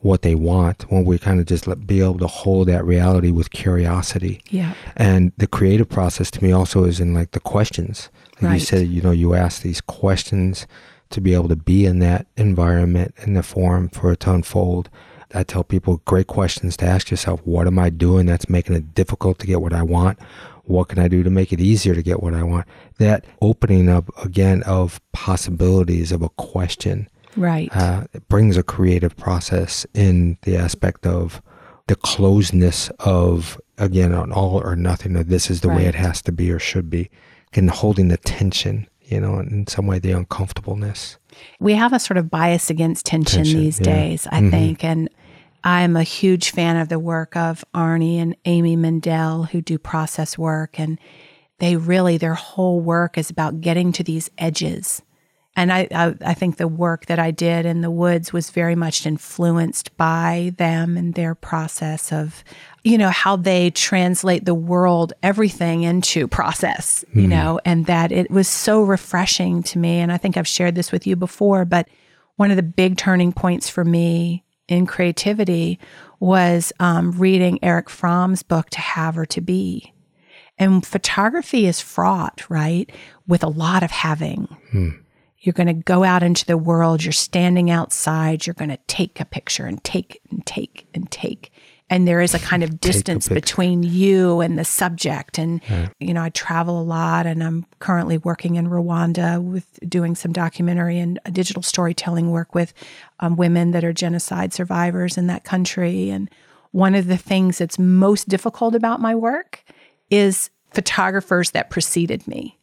what they want when we kind of just let, be able to hold that reality with curiosity. Yeah. And the creative process to me also is in like the questions. Like right. you said, you know, you ask these questions to be able to be in that environment in the forum for it to unfold. I tell people great questions to ask yourself. What am I doing that's making it difficult to get what I want? What can I do to make it easier to get what I want? That opening up again of possibilities of a question. Right. Uh, it brings a creative process in the aspect of the closeness of, again, on all or nothing, or this is the right. way it has to be or should be, and holding the tension, you know, in some way, the uncomfortableness. We have a sort of bias against tension, tension these yeah. days, I mm-hmm. think. And I'm a huge fan of the work of Arnie and Amy Mindell, who do process work. And they really, their whole work is about getting to these edges. And I, I, I, think the work that I did in the woods was very much influenced by them and their process of, you know, how they translate the world, everything into process, mm-hmm. you know, and that it was so refreshing to me. And I think I've shared this with you before, but one of the big turning points for me in creativity was um, reading Erich Fromm's book, To Have or To Be. And photography is fraught, right, with a lot of having. Hmm. You're going to go out into the world, you're standing outside, you're going to take a picture and take and take and take. And there is a kind of distance between you and the subject. And yeah. you know i travel a lot and i'm currently working in rwanda with doing some documentary and digital storytelling work with um, women that are genocide survivors in that country. And one of the things that's most difficult about my work is photographers that preceded me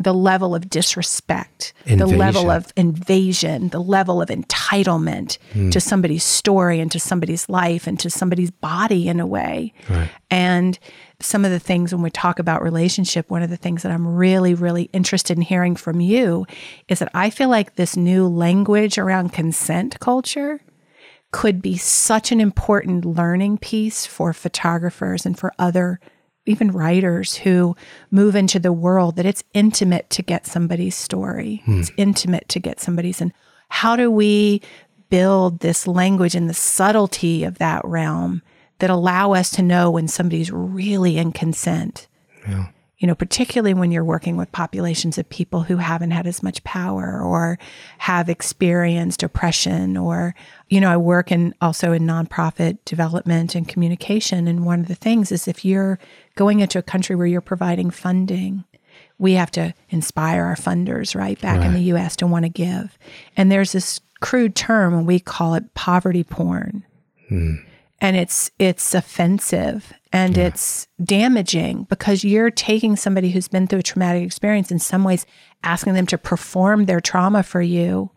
the level of disrespect, invasion. the level of invasion, the level of entitlement mm. to somebody's story and to somebody's life and to somebody's body in a way. Right. And some of the things when we talk about relationship, one of the things that I'm really, really interested in hearing from you is that I feel like this new language around consent culture could be such an important learning piece for photographers and for other even writers who move into the world that it's intimate to get somebody's story. Hmm. It's intimate to get somebody's and how do we build this language and the subtlety of that realm that allow us to know when somebody's really in consent? Yeah you know, particularly when you're working with populations of people who haven't had as much power or have experienced oppression or, you know, I work in also in nonprofit development and communication. And one of the things is if you're going into a country where you're providing funding, we have to inspire our funders, right, back right. in the US to want to give. And there's this crude term, and we call it poverty porn. Hmm and it's it's offensive and yeah. it's damaging because you're taking somebody who's been through a traumatic experience in some ways asking them to perform their trauma for you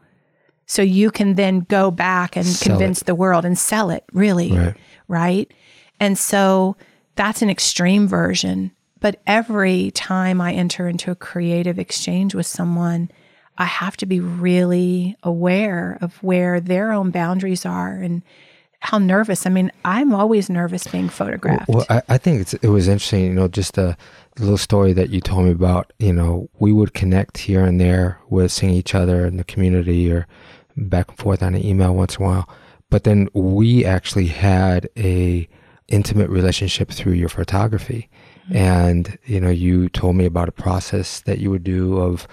so you can then go back and sell convince it. the world and sell it really right. right and so that's an extreme version but every time i enter into a creative exchange with someone i have to be really aware of where their own boundaries are and how nervous. I mean, I'm always nervous being photographed. Well, I, I think it was interesting, you know, just the, little story that you told me about, you know, we would connect here and there with seeing each other in the community or back and forth on an email once in a while. But then we actually had a intimate relationship through your photography. Mm-hmm. And, you know, you told me about a process that you would do of,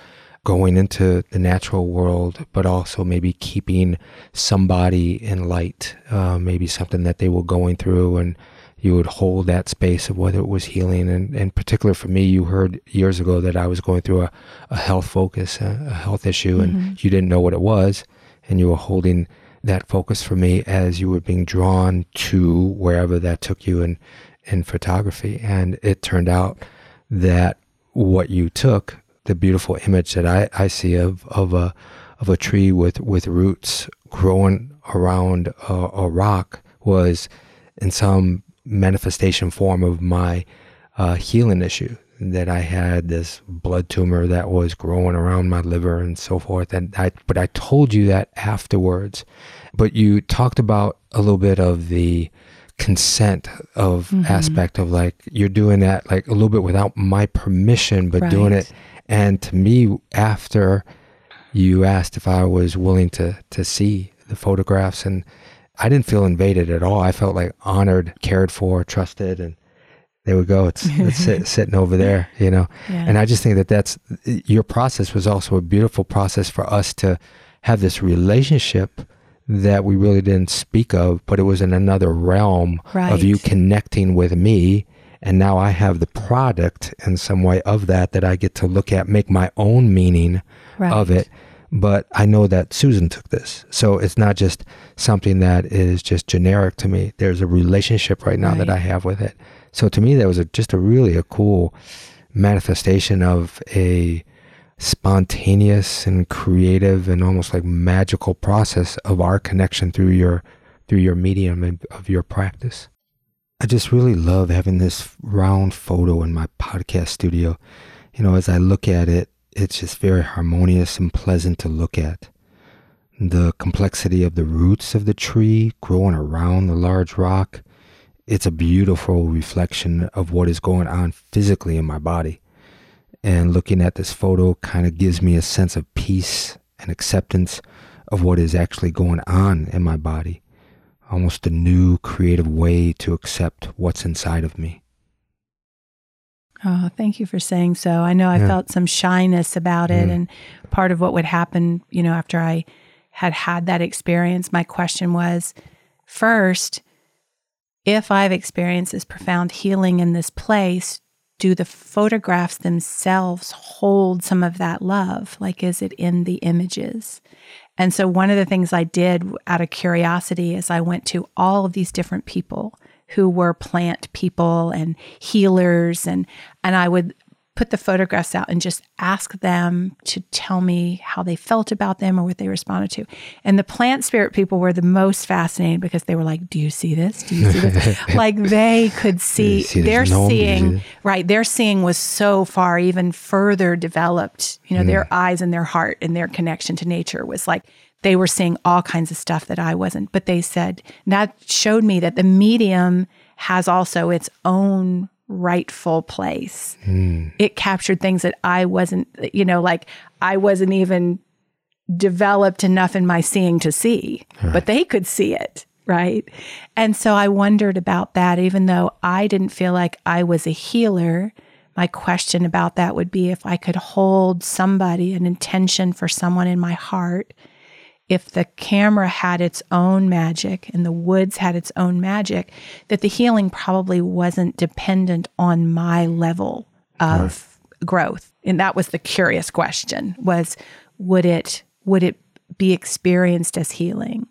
going into the natural world, but also maybe keeping somebody in light, uh, maybe something that they were going through, and you would hold that space of whether it was healing. And in particular, for me, you heard years ago that I was going through a, a health focus, a, a health issue, and mm-hmm. you didn't know what it was, and you were holding that focus for me as you were being drawn to wherever that took you in in photography. And it turned out that what you took the beautiful image that I, I see of, of a of a tree with, with roots growing around a, a rock was in some manifestation form of my uh, healing issue that I had this blood tumor that was growing around my liver and so forth. And I, but I told you that afterwards. But you talked about a little bit of the consent of mm-hmm. aspect of like you're doing that like a little bit without my permission, but right. doing it and to me, after you asked if I was willing to to see the photographs, and I didn't feel invaded at all. I felt like honored, cared for, trusted, and there we go. It's, it's sit, sitting over there, you know. Yeah. And I just think that that's your process was also a beautiful process for us to have this relationship that we really didn't speak of, but it was in another realm Right. of you connecting with me. And now I have the product in some way of that that I get to look at, make my own meaning Right. of it. But I know that Susan took this. So it's not just something that is just generic to me. There's a relationship right now that I have with it. So to me, that was a, just a really a cool manifestation of a spontaneous and creative and almost like magical process of our connection through your through your medium and of your practice. I just really love having this round photo in my podcast studio. You know, as I look at it, it's just very harmonious and pleasant to look at. The complexity of the roots of the tree growing around the large rock, it's a beautiful reflection of what is going on physically in my body. And looking at this photo kind of gives me a sense of peace and acceptance of what is actually going on in my body. Almost a new creative way to accept what's inside of me. Oh, thank you for saying so. I know I Yeah. felt some shyness about it. Mm. And part of what would happen, you know, after I had had that experience, my question was first, if I've experienced this profound healing in this place, do the photographs themselves hold some of that love? Like, is it in the images? And so, one of the things I did out of curiosity is I went to all of these different people who were plant people and healers, and and I would put the photographs out and just ask them to tell me how they felt about them or what they responded to. And the plant spirit people were the most fascinating because they were like, "Do you see this? Do you see this?" like they could see, see they're seeing right their seeing was so far even further developed you know their eyes and their heart and their connection to nature was like they were seeing all kinds of stuff that i wasn't but they said that showed me that the medium has also its own rightful place hmm. it captured things that i wasn't you know like i wasn't even developed enough in my seeing to see, but they could see it. Right. And so I wondered about that, even though I didn't feel like I was a healer. My question about that would be if I could hold somebody, an intention for someone in my heart, if the camera had its own magic and the woods had its own magic, that the healing probably wasn't dependent on my level of growth. And that was the curious question was would it would it be experienced as healing?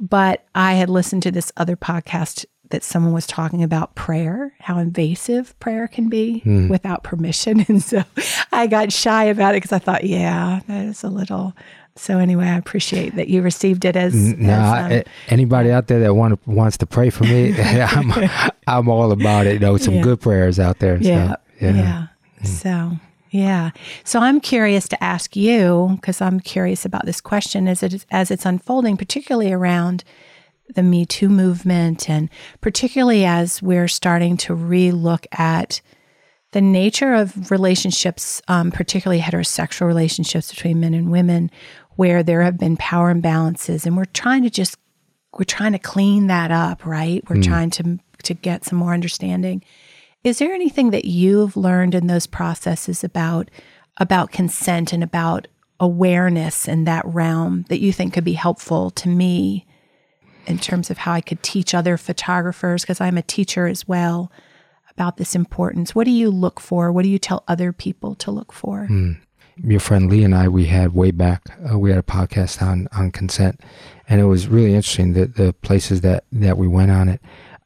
But I had listened to this other podcast that someone was talking about prayer, how invasive prayer can be hmm. without permission. And so I got shy about it because I thought, yeah, that is a little. So anyway, I appreciate that you received it as, No, as, um, I- anybody out there that want wants to pray for me, I'm I'm all about it. You know, some Yeah. good prayers out there. and yeah, stuff. yeah. So yeah. So I'm curious to ask you because I'm curious about this question as it as it's unfolding, particularly around the Me Too movement, and particularly as we're starting to relook at the nature of relationships, um, particularly heterosexual relationships between men and women, where there have been power imbalances, and we're trying to just we're trying to clean that up, right? We're mm. trying to to get some more understanding. Is there anything that you've learned in those processes about about consent and about awareness in that realm that you think could be helpful to me in terms of how I could teach other photographers because I'm a teacher as well about this importance. What do you look for? What do you tell other people to look for? Hmm. Your friend Lee and I, we had way back, uh, we had a podcast on on consent, and it was really interesting that the places that that we went on it.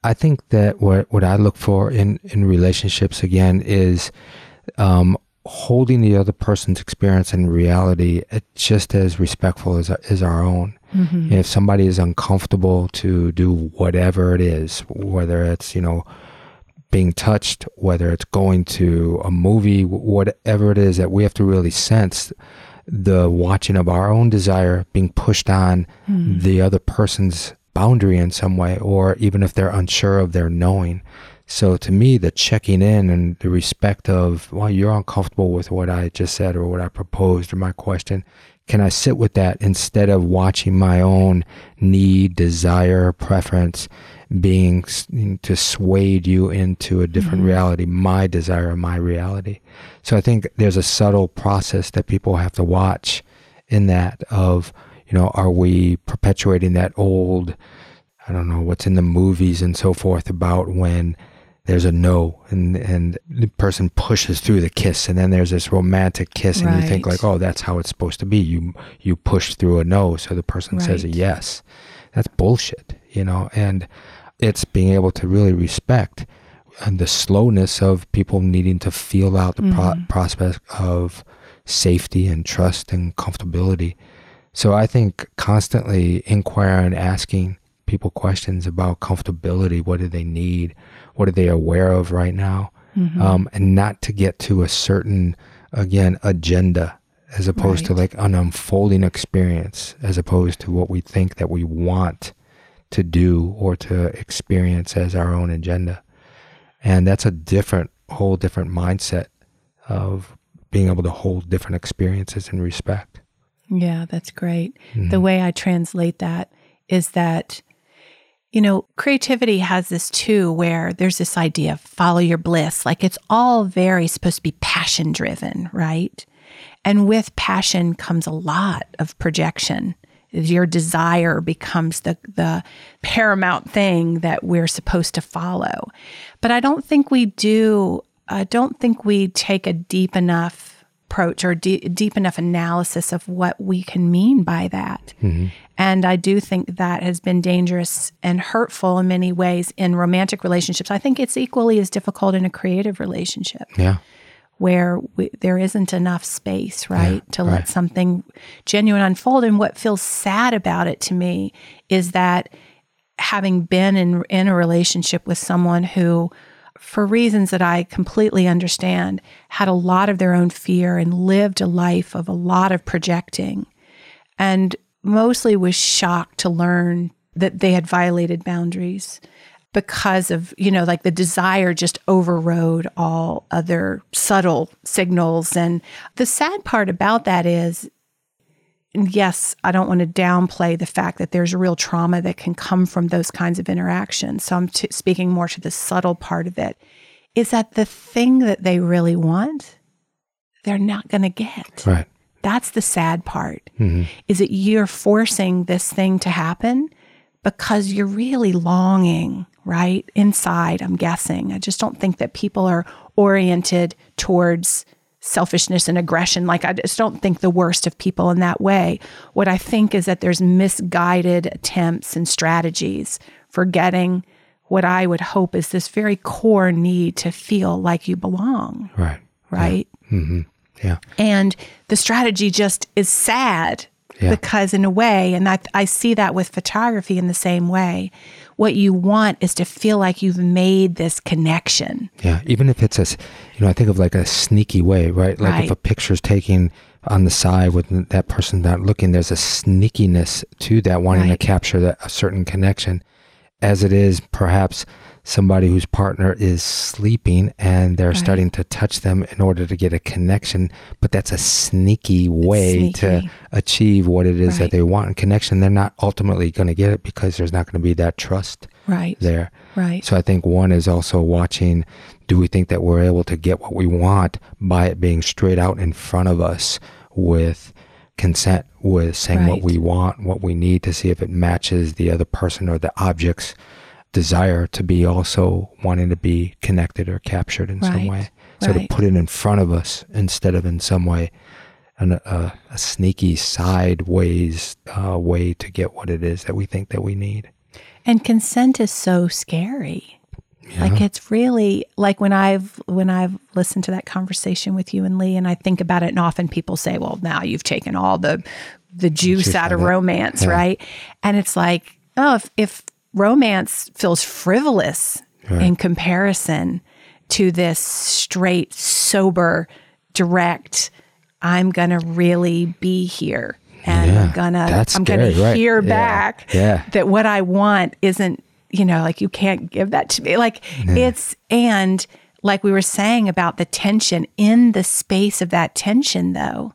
I think that what what I look for in in relationships again is um, holding the other person's experience and reality uh, just as respectful as as our own. And if somebody is uncomfortable to do whatever it is, whether it's you know being touched, whether it's going to a movie, whatever it is that we have to really sense the watching of our own desire being pushed on hmm. the other person's boundary in some way, or even if they're unsure of their knowing. So to me, the checking in and the respect of, well, you're uncomfortable with what I just said or what I proposed or my question. Can I sit with that instead of watching my own need, desire, preference being to sway you into a different mm-hmm. reality, my desire, my reality? So I think there's a subtle process that people have to watch in that of You know, are we perpetuating that old, I don't know, what's in the movies and so forth about when there's a no and and the person pushes through the kiss and then there's this romantic kiss and you think like oh that's how it's supposed to be. You you push through a no so the person says a yes. That's bullshit you know and it's being able to really respect and the slowness of people needing to feel out the Mm-hmm. prospect of safety and trust and comfortability so i think constantly inquiring and asking people questions about comfortability what do they need what are they aware of right now Mm-hmm. um, and not to get to a certain again agenda as opposed to like an unfolding experience as opposed to what we think that we want to do or to experience as our own agenda and that's a different whole different mindset of being able to hold different experiences in respect Yeah, that's great. Mm-hmm. The way I translate that is that, you know, creativity has this too, where there's this idea of follow your bliss. Like it's all very supposed to be passion driven, right? And with passion comes a lot of projection. Your desire becomes the, the paramount thing that we're supposed to follow. But I don't think we do, I don't think we take a deep enough approach or de- deep enough analysis of what we can mean by that. Mm-hmm. And I do think that has been dangerous and hurtful in many ways in romantic relationships. I think it's equally as difficult in a creative relationship yeah where we, there isn't enough space, right, to let something genuine unfold. And what feels sad about it to me is that having been in in a relationship with someone who for reasons that I completely understand had a lot of their own fear and lived a life of a lot of projecting and mostly was shocked to learn that they had violated boundaries because of you know like the desire just overrode all other subtle signals. And the sad part about that is yes i don't want to downplay the fact that there's real trauma that can come from those kinds of interactions. So i'm t- speaking more to the subtle part of it is that the thing that they really want they're not going to get. Right. That's the sad part mm-hmm. is that you're forcing this thing to happen because you're really longing right inside i'm guessing. I just don't think that people are oriented towards selfishness and aggression. Like i just don't think the worst of people in that way. What i think is that there's misguided attempts and strategies for getting what i would hope is this very core need to feel like you belong. Right. Right? Mm-hmm. Yeah. And the strategy just is sad Yeah. because, in a way, and I, I see that with photography in the same way, what you want is to feel like you've made this connection. Yeah, even if it's a, you know, I think of like a sneaky way, right? Like if Right. a picture's taken on the side with that person not looking, there's a sneakiness to that, wanting Right. to capture that a certain connection, as it is perhaps somebody whose partner is sleeping and they're starting to touch them in order to get a connection, but that's a sneaky way to achieve what it is Right. that they want in connection. They're not ultimately going to get it because there's not going to be that trust Right. there. Right. So I think one is also watching do we think that we're able to get what we want by it being straight out in front of us with consent, with saying what we want, what we need to see if it matches the other person or the object's desire to be also wanting to be connected or captured in some way. So to Right. put it in front of us instead of in some way an, a, a sneaky sideways uh, way to get what it is that we think that we need. And consent is so scary. Like it's really like when I've when I've listened to that conversation with you and Lee, and I think about it, and often people say, "Well, now you've taken all the the juice Juice out of romance, Yeah. right?" And it's like, oh, if, if romance feels frivolous in comparison to this straight, sober, direct, I'm gonna really be here, and Yeah, I'm gonna I'm gonna right. hear Yeah, back yeah. that what I want isn't, you know, like you can't give that to me. Like it's, and like we were saying about the tension in the space of that tension, though,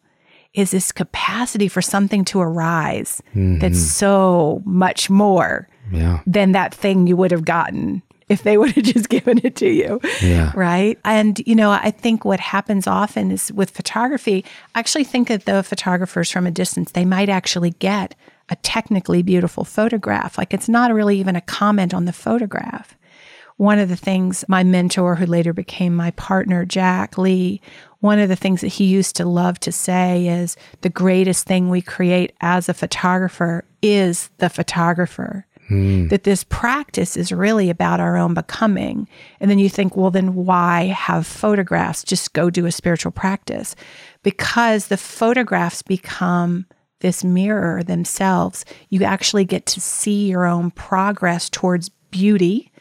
is this capacity for something to arise that's mm-hmm. so much more Yeah. than that thing you would have gotten if they would have just given it to you. Yeah. Right. And, you know, I think what happens often is with photography, I actually think that the photographers from a distance, they might actually get a technically beautiful photograph. Like it's not really even a comment on the photograph. One of the things my mentor, who later became my partner, Jack Lee, one of the things that he used to love to say is the greatest thing we create as a photographer is the photographer. Mm. That this practice is really about our own becoming. And then you think, well, then why have photographs? Just go do a spiritual practice. Because the photographs become this mirror themselves. You actually get to see your own progress towards beauty,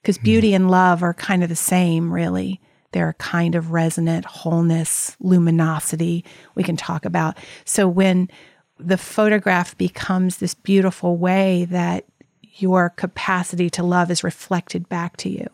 because mm. beauty and love are kind of the same, really. They're a kind of resonant wholeness, luminosity we can talk about. So when the photograph becomes this beautiful way that your capacity to love is reflected back to you.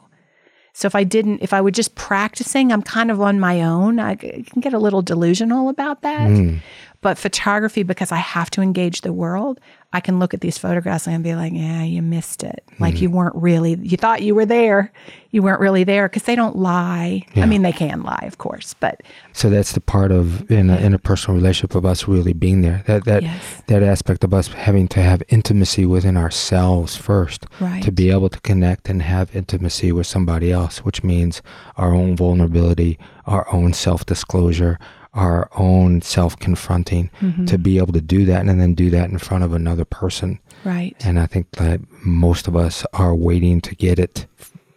So if I didn't, if I were just practicing, I'm kind of on my own. I can get a little delusional about that. Mm. But photography, because I have to engage the world, I can look at these photographs and be like, yeah, you missed it. Mm-hmm. Like you weren't really, you thought you were there. You weren't really there because they don't lie. Yeah. I mean, they can lie, of course, but. So that's the part of in a, in a personal relationship of us really being there. That, that, yes. that aspect of us having to have intimacy within ourselves first right. to be able to connect and have intimacy with somebody else, which means our own vulnerability, our own self disclosure, our own self confronting mm-hmm. to be able to do that and then do that in front of another person. Right. And I think that most of us are waiting to get it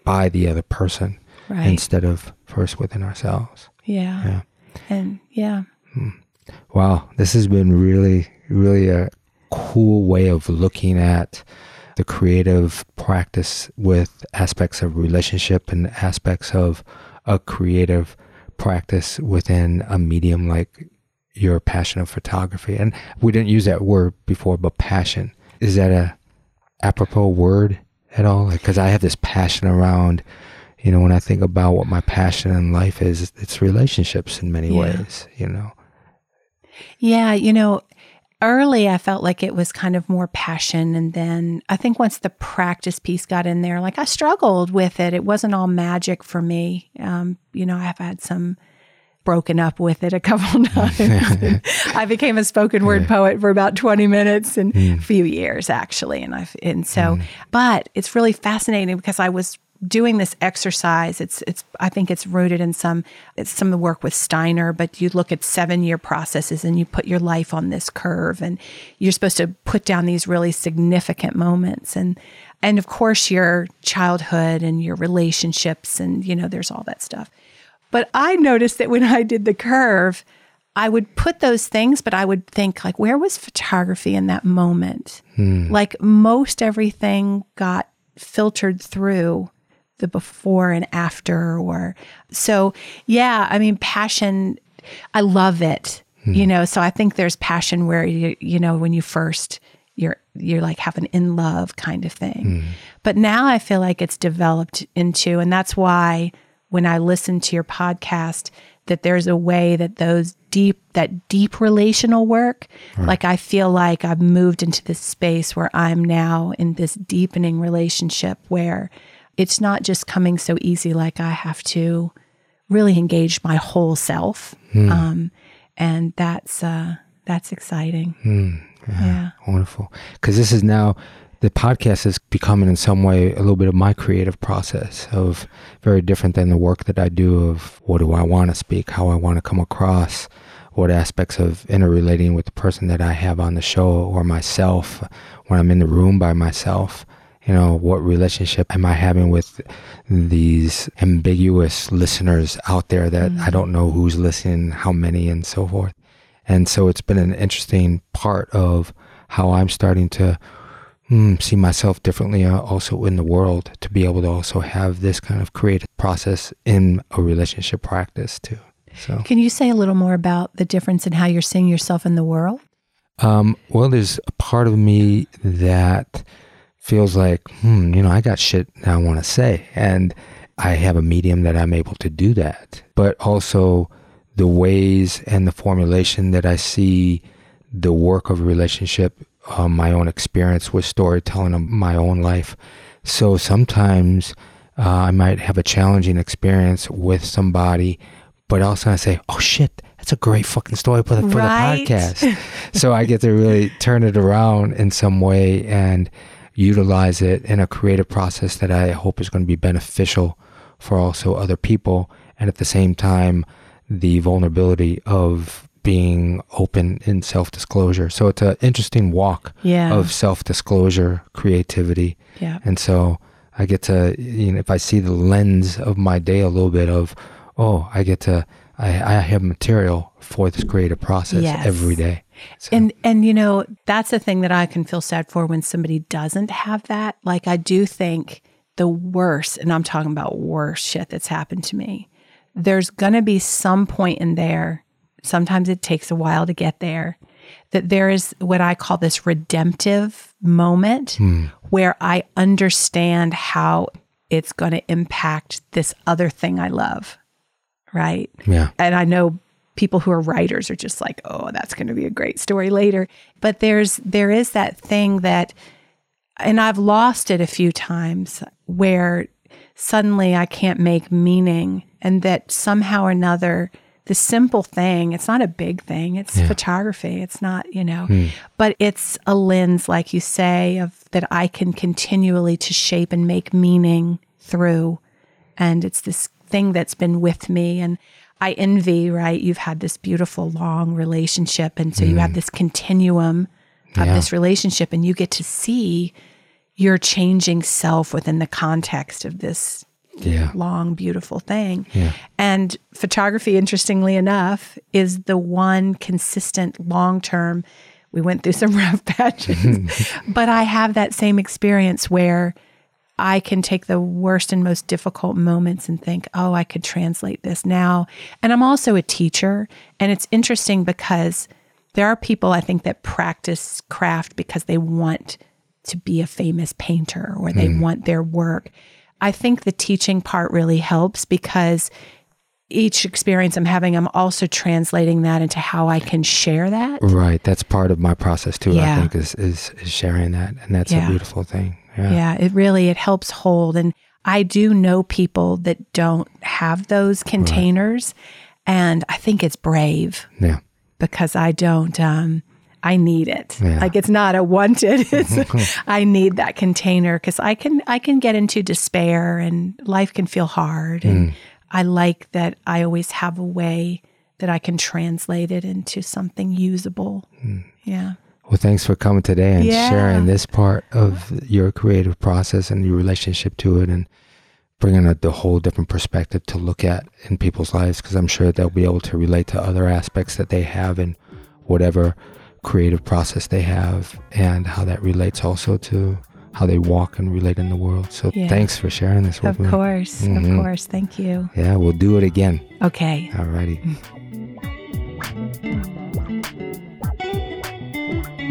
by the other person right. instead of first within ourselves. Yeah. Yeah. And yeah. Hmm. Wow. This has been really, really a cool way of looking at the creative practice with aspects of relationship and aspects of a creative practice within a medium like your passion of photography. And we didn't use that word before, but passion. Is that a apropos word at all? Because like, I have this passion around, you know, when I think about what my passion in life is, it's relationships in many yeah. ways, you know. Yeah, you know, early I felt like it was kind of more passion. And then I think once the practice piece got in there, like I struggled with it. It wasn't all magic for me. Um, you know, I've had some broken up with it a couple times. I became a spoken word poet for about 20 minutes and mm. a few years actually. And I've, and so, mm. but it's really fascinating because I was doing this exercise it's it's i think it's rooted in some it's some of the work with steiner but you look at seven year processes and you put your life on this curve and you're supposed to put down these really significant moments. And and of course your childhood and your relationships and you know there's all that stuff. But i noticed that when i did the curve i would put those things but i would think like where was photography in that moment? Hmm. like most everything got filtered through the before and after or so yeah i mean passion i love it hmm. you know so i think there's passion where you you know when you first you're you're like have an in love kind of thing hmm. but now i feel like it's developed into and that's why when i listen to your podcast that there's a way that those deep that deep relational work right. like i feel like i've moved into this space where i'm now in this deepening relationship where it's not just coming so easy like I have to really engage my whole self. Mm. Um, and that's uh, that's exciting. Mm. Yeah, yeah, Wonderful. Because this is now the podcast is becoming in some way a little bit of my creative process of very different than the work that I do of what do I want to speak, how I want to come across, what aspects of interrelating with the person that I have on the show or myself when I'm in the room by myself you know, what relationship am I having with these ambiguous listeners out there that mm-hmm. I don't know who's listening, how many, and so forth. And so it's been an interesting part of how I'm starting to mm, see myself differently uh, also in the world to be able to also have this kind of creative process in a relationship practice too. So, can you say a little more about the difference in how you're seeing yourself in the world? Um, well, there's a part of me that feels like, hmm, you know, I got shit I want to say. And I have a medium that I'm able to do that. But also the ways and the formulation that I see the work of a relationship, uh, my own experience with storytelling of my own life. So sometimes uh, I might have a challenging experience with somebody, but also I say, "Oh shit, that's a great fucking story for the, for Right. the podcast." so I get to really turn it around in some way and utilize it in a creative process that I hope is going to be beneficial for also other people, and at the same time, the vulnerability of being open in self-disclosure. So it's an interesting walk Yeah. of self-disclosure, creativity. Yeah. And so I get to, you know, if I see the lens of my day a little bit of, oh, I get to, I, I have material for this creative process Yes. every day. So, And and you know, that's a thing that I can feel sad for when somebody doesn't have that. Like I do think the worst, and I'm talking about worst shit that's happened to me. There's gonna be some point in there. Sometimes it takes a while to get there. That there is what I call this redemptive moment hmm. where I understand how it's going to impact this other thing I love. Right yeah. and I know people who are writers are just like, "Oh, that's going to be a great story later." But there's there is that thing that and I've lost it a few times where suddenly I can't make meaning and that somehow or another the simple thing, it's not a big thing, it's photography. It's not, you know, hmm. but it's a lens like you say of that I can continually to shape and make meaning through and it's this thing that's been with me and i envy right you've had this beautiful long relationship and so you have mm. this continuum of Yeah. this relationship and you get to see your changing self within the context of this Yeah. long beautiful thing Yeah. and photography interestingly enough is the one consistent long term we went through some rough patches but i have that same experience where I can take the worst and most difficult moments and think, oh, I could translate this now. And I'm also a teacher. And it's interesting because there are people I think that practice craft because they want to be a famous painter or they hmm. want their work. I think the teaching part really helps because each experience I'm having, I'm also translating that into how I can share that. Right. That's part of my process too, Yeah. I think, is, is, is sharing that. And that's Yeah. a beautiful thing. Yeah. Yeah, it really it helps hold and I do know people that don't have those containers and I think it's brave Yeah. because I don't um I need it. Yeah. Like it's not a wanted. It's I need that container cuz I can I can get into despair and life can feel hard and I like that I always have a way that I can translate it into something usable. Hmm. Yeah. Well, thanks for coming today and Yeah. sharing this part of your creative process and your relationship to it and bringing a the whole different perspective to look at in people's lives because I'm sure they'll be able to relate to other aspects that they have in whatever creative process they have and how that relates also to how they walk and relate in the world. So Yeah. thanks for sharing this with Of me. Of course. Mhm. Of course. Thank you. Yeah, we'll do it again. Okay. Alrighty.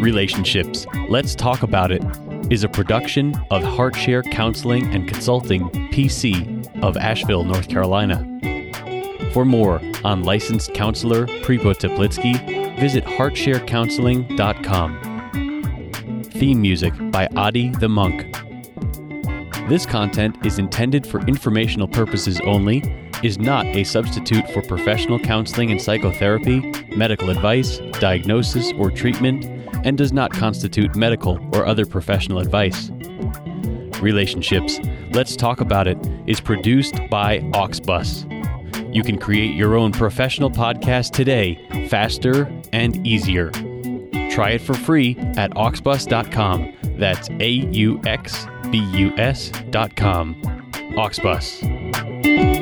Relationships. Let's Talk About It is a production of Heartshare Counseling and Consulting, PC, of Asheville, North Carolina. For more on licensed counselor Prepo Teplitsky, visit heartsharecounseling.com. Theme music by Adi the Monk. This content is intended for informational purposes only, is not a substitute for professional counseling and psychotherapy, medical advice, diagnosis, or treatment, and does not constitute medical or other professional advice. Relationships, Let's Talk About It is produced by Auxbus. You can create your own professional podcast today, faster and easier. Try it for free at auxbus.com. That's A U X B U S.com. Auxbus.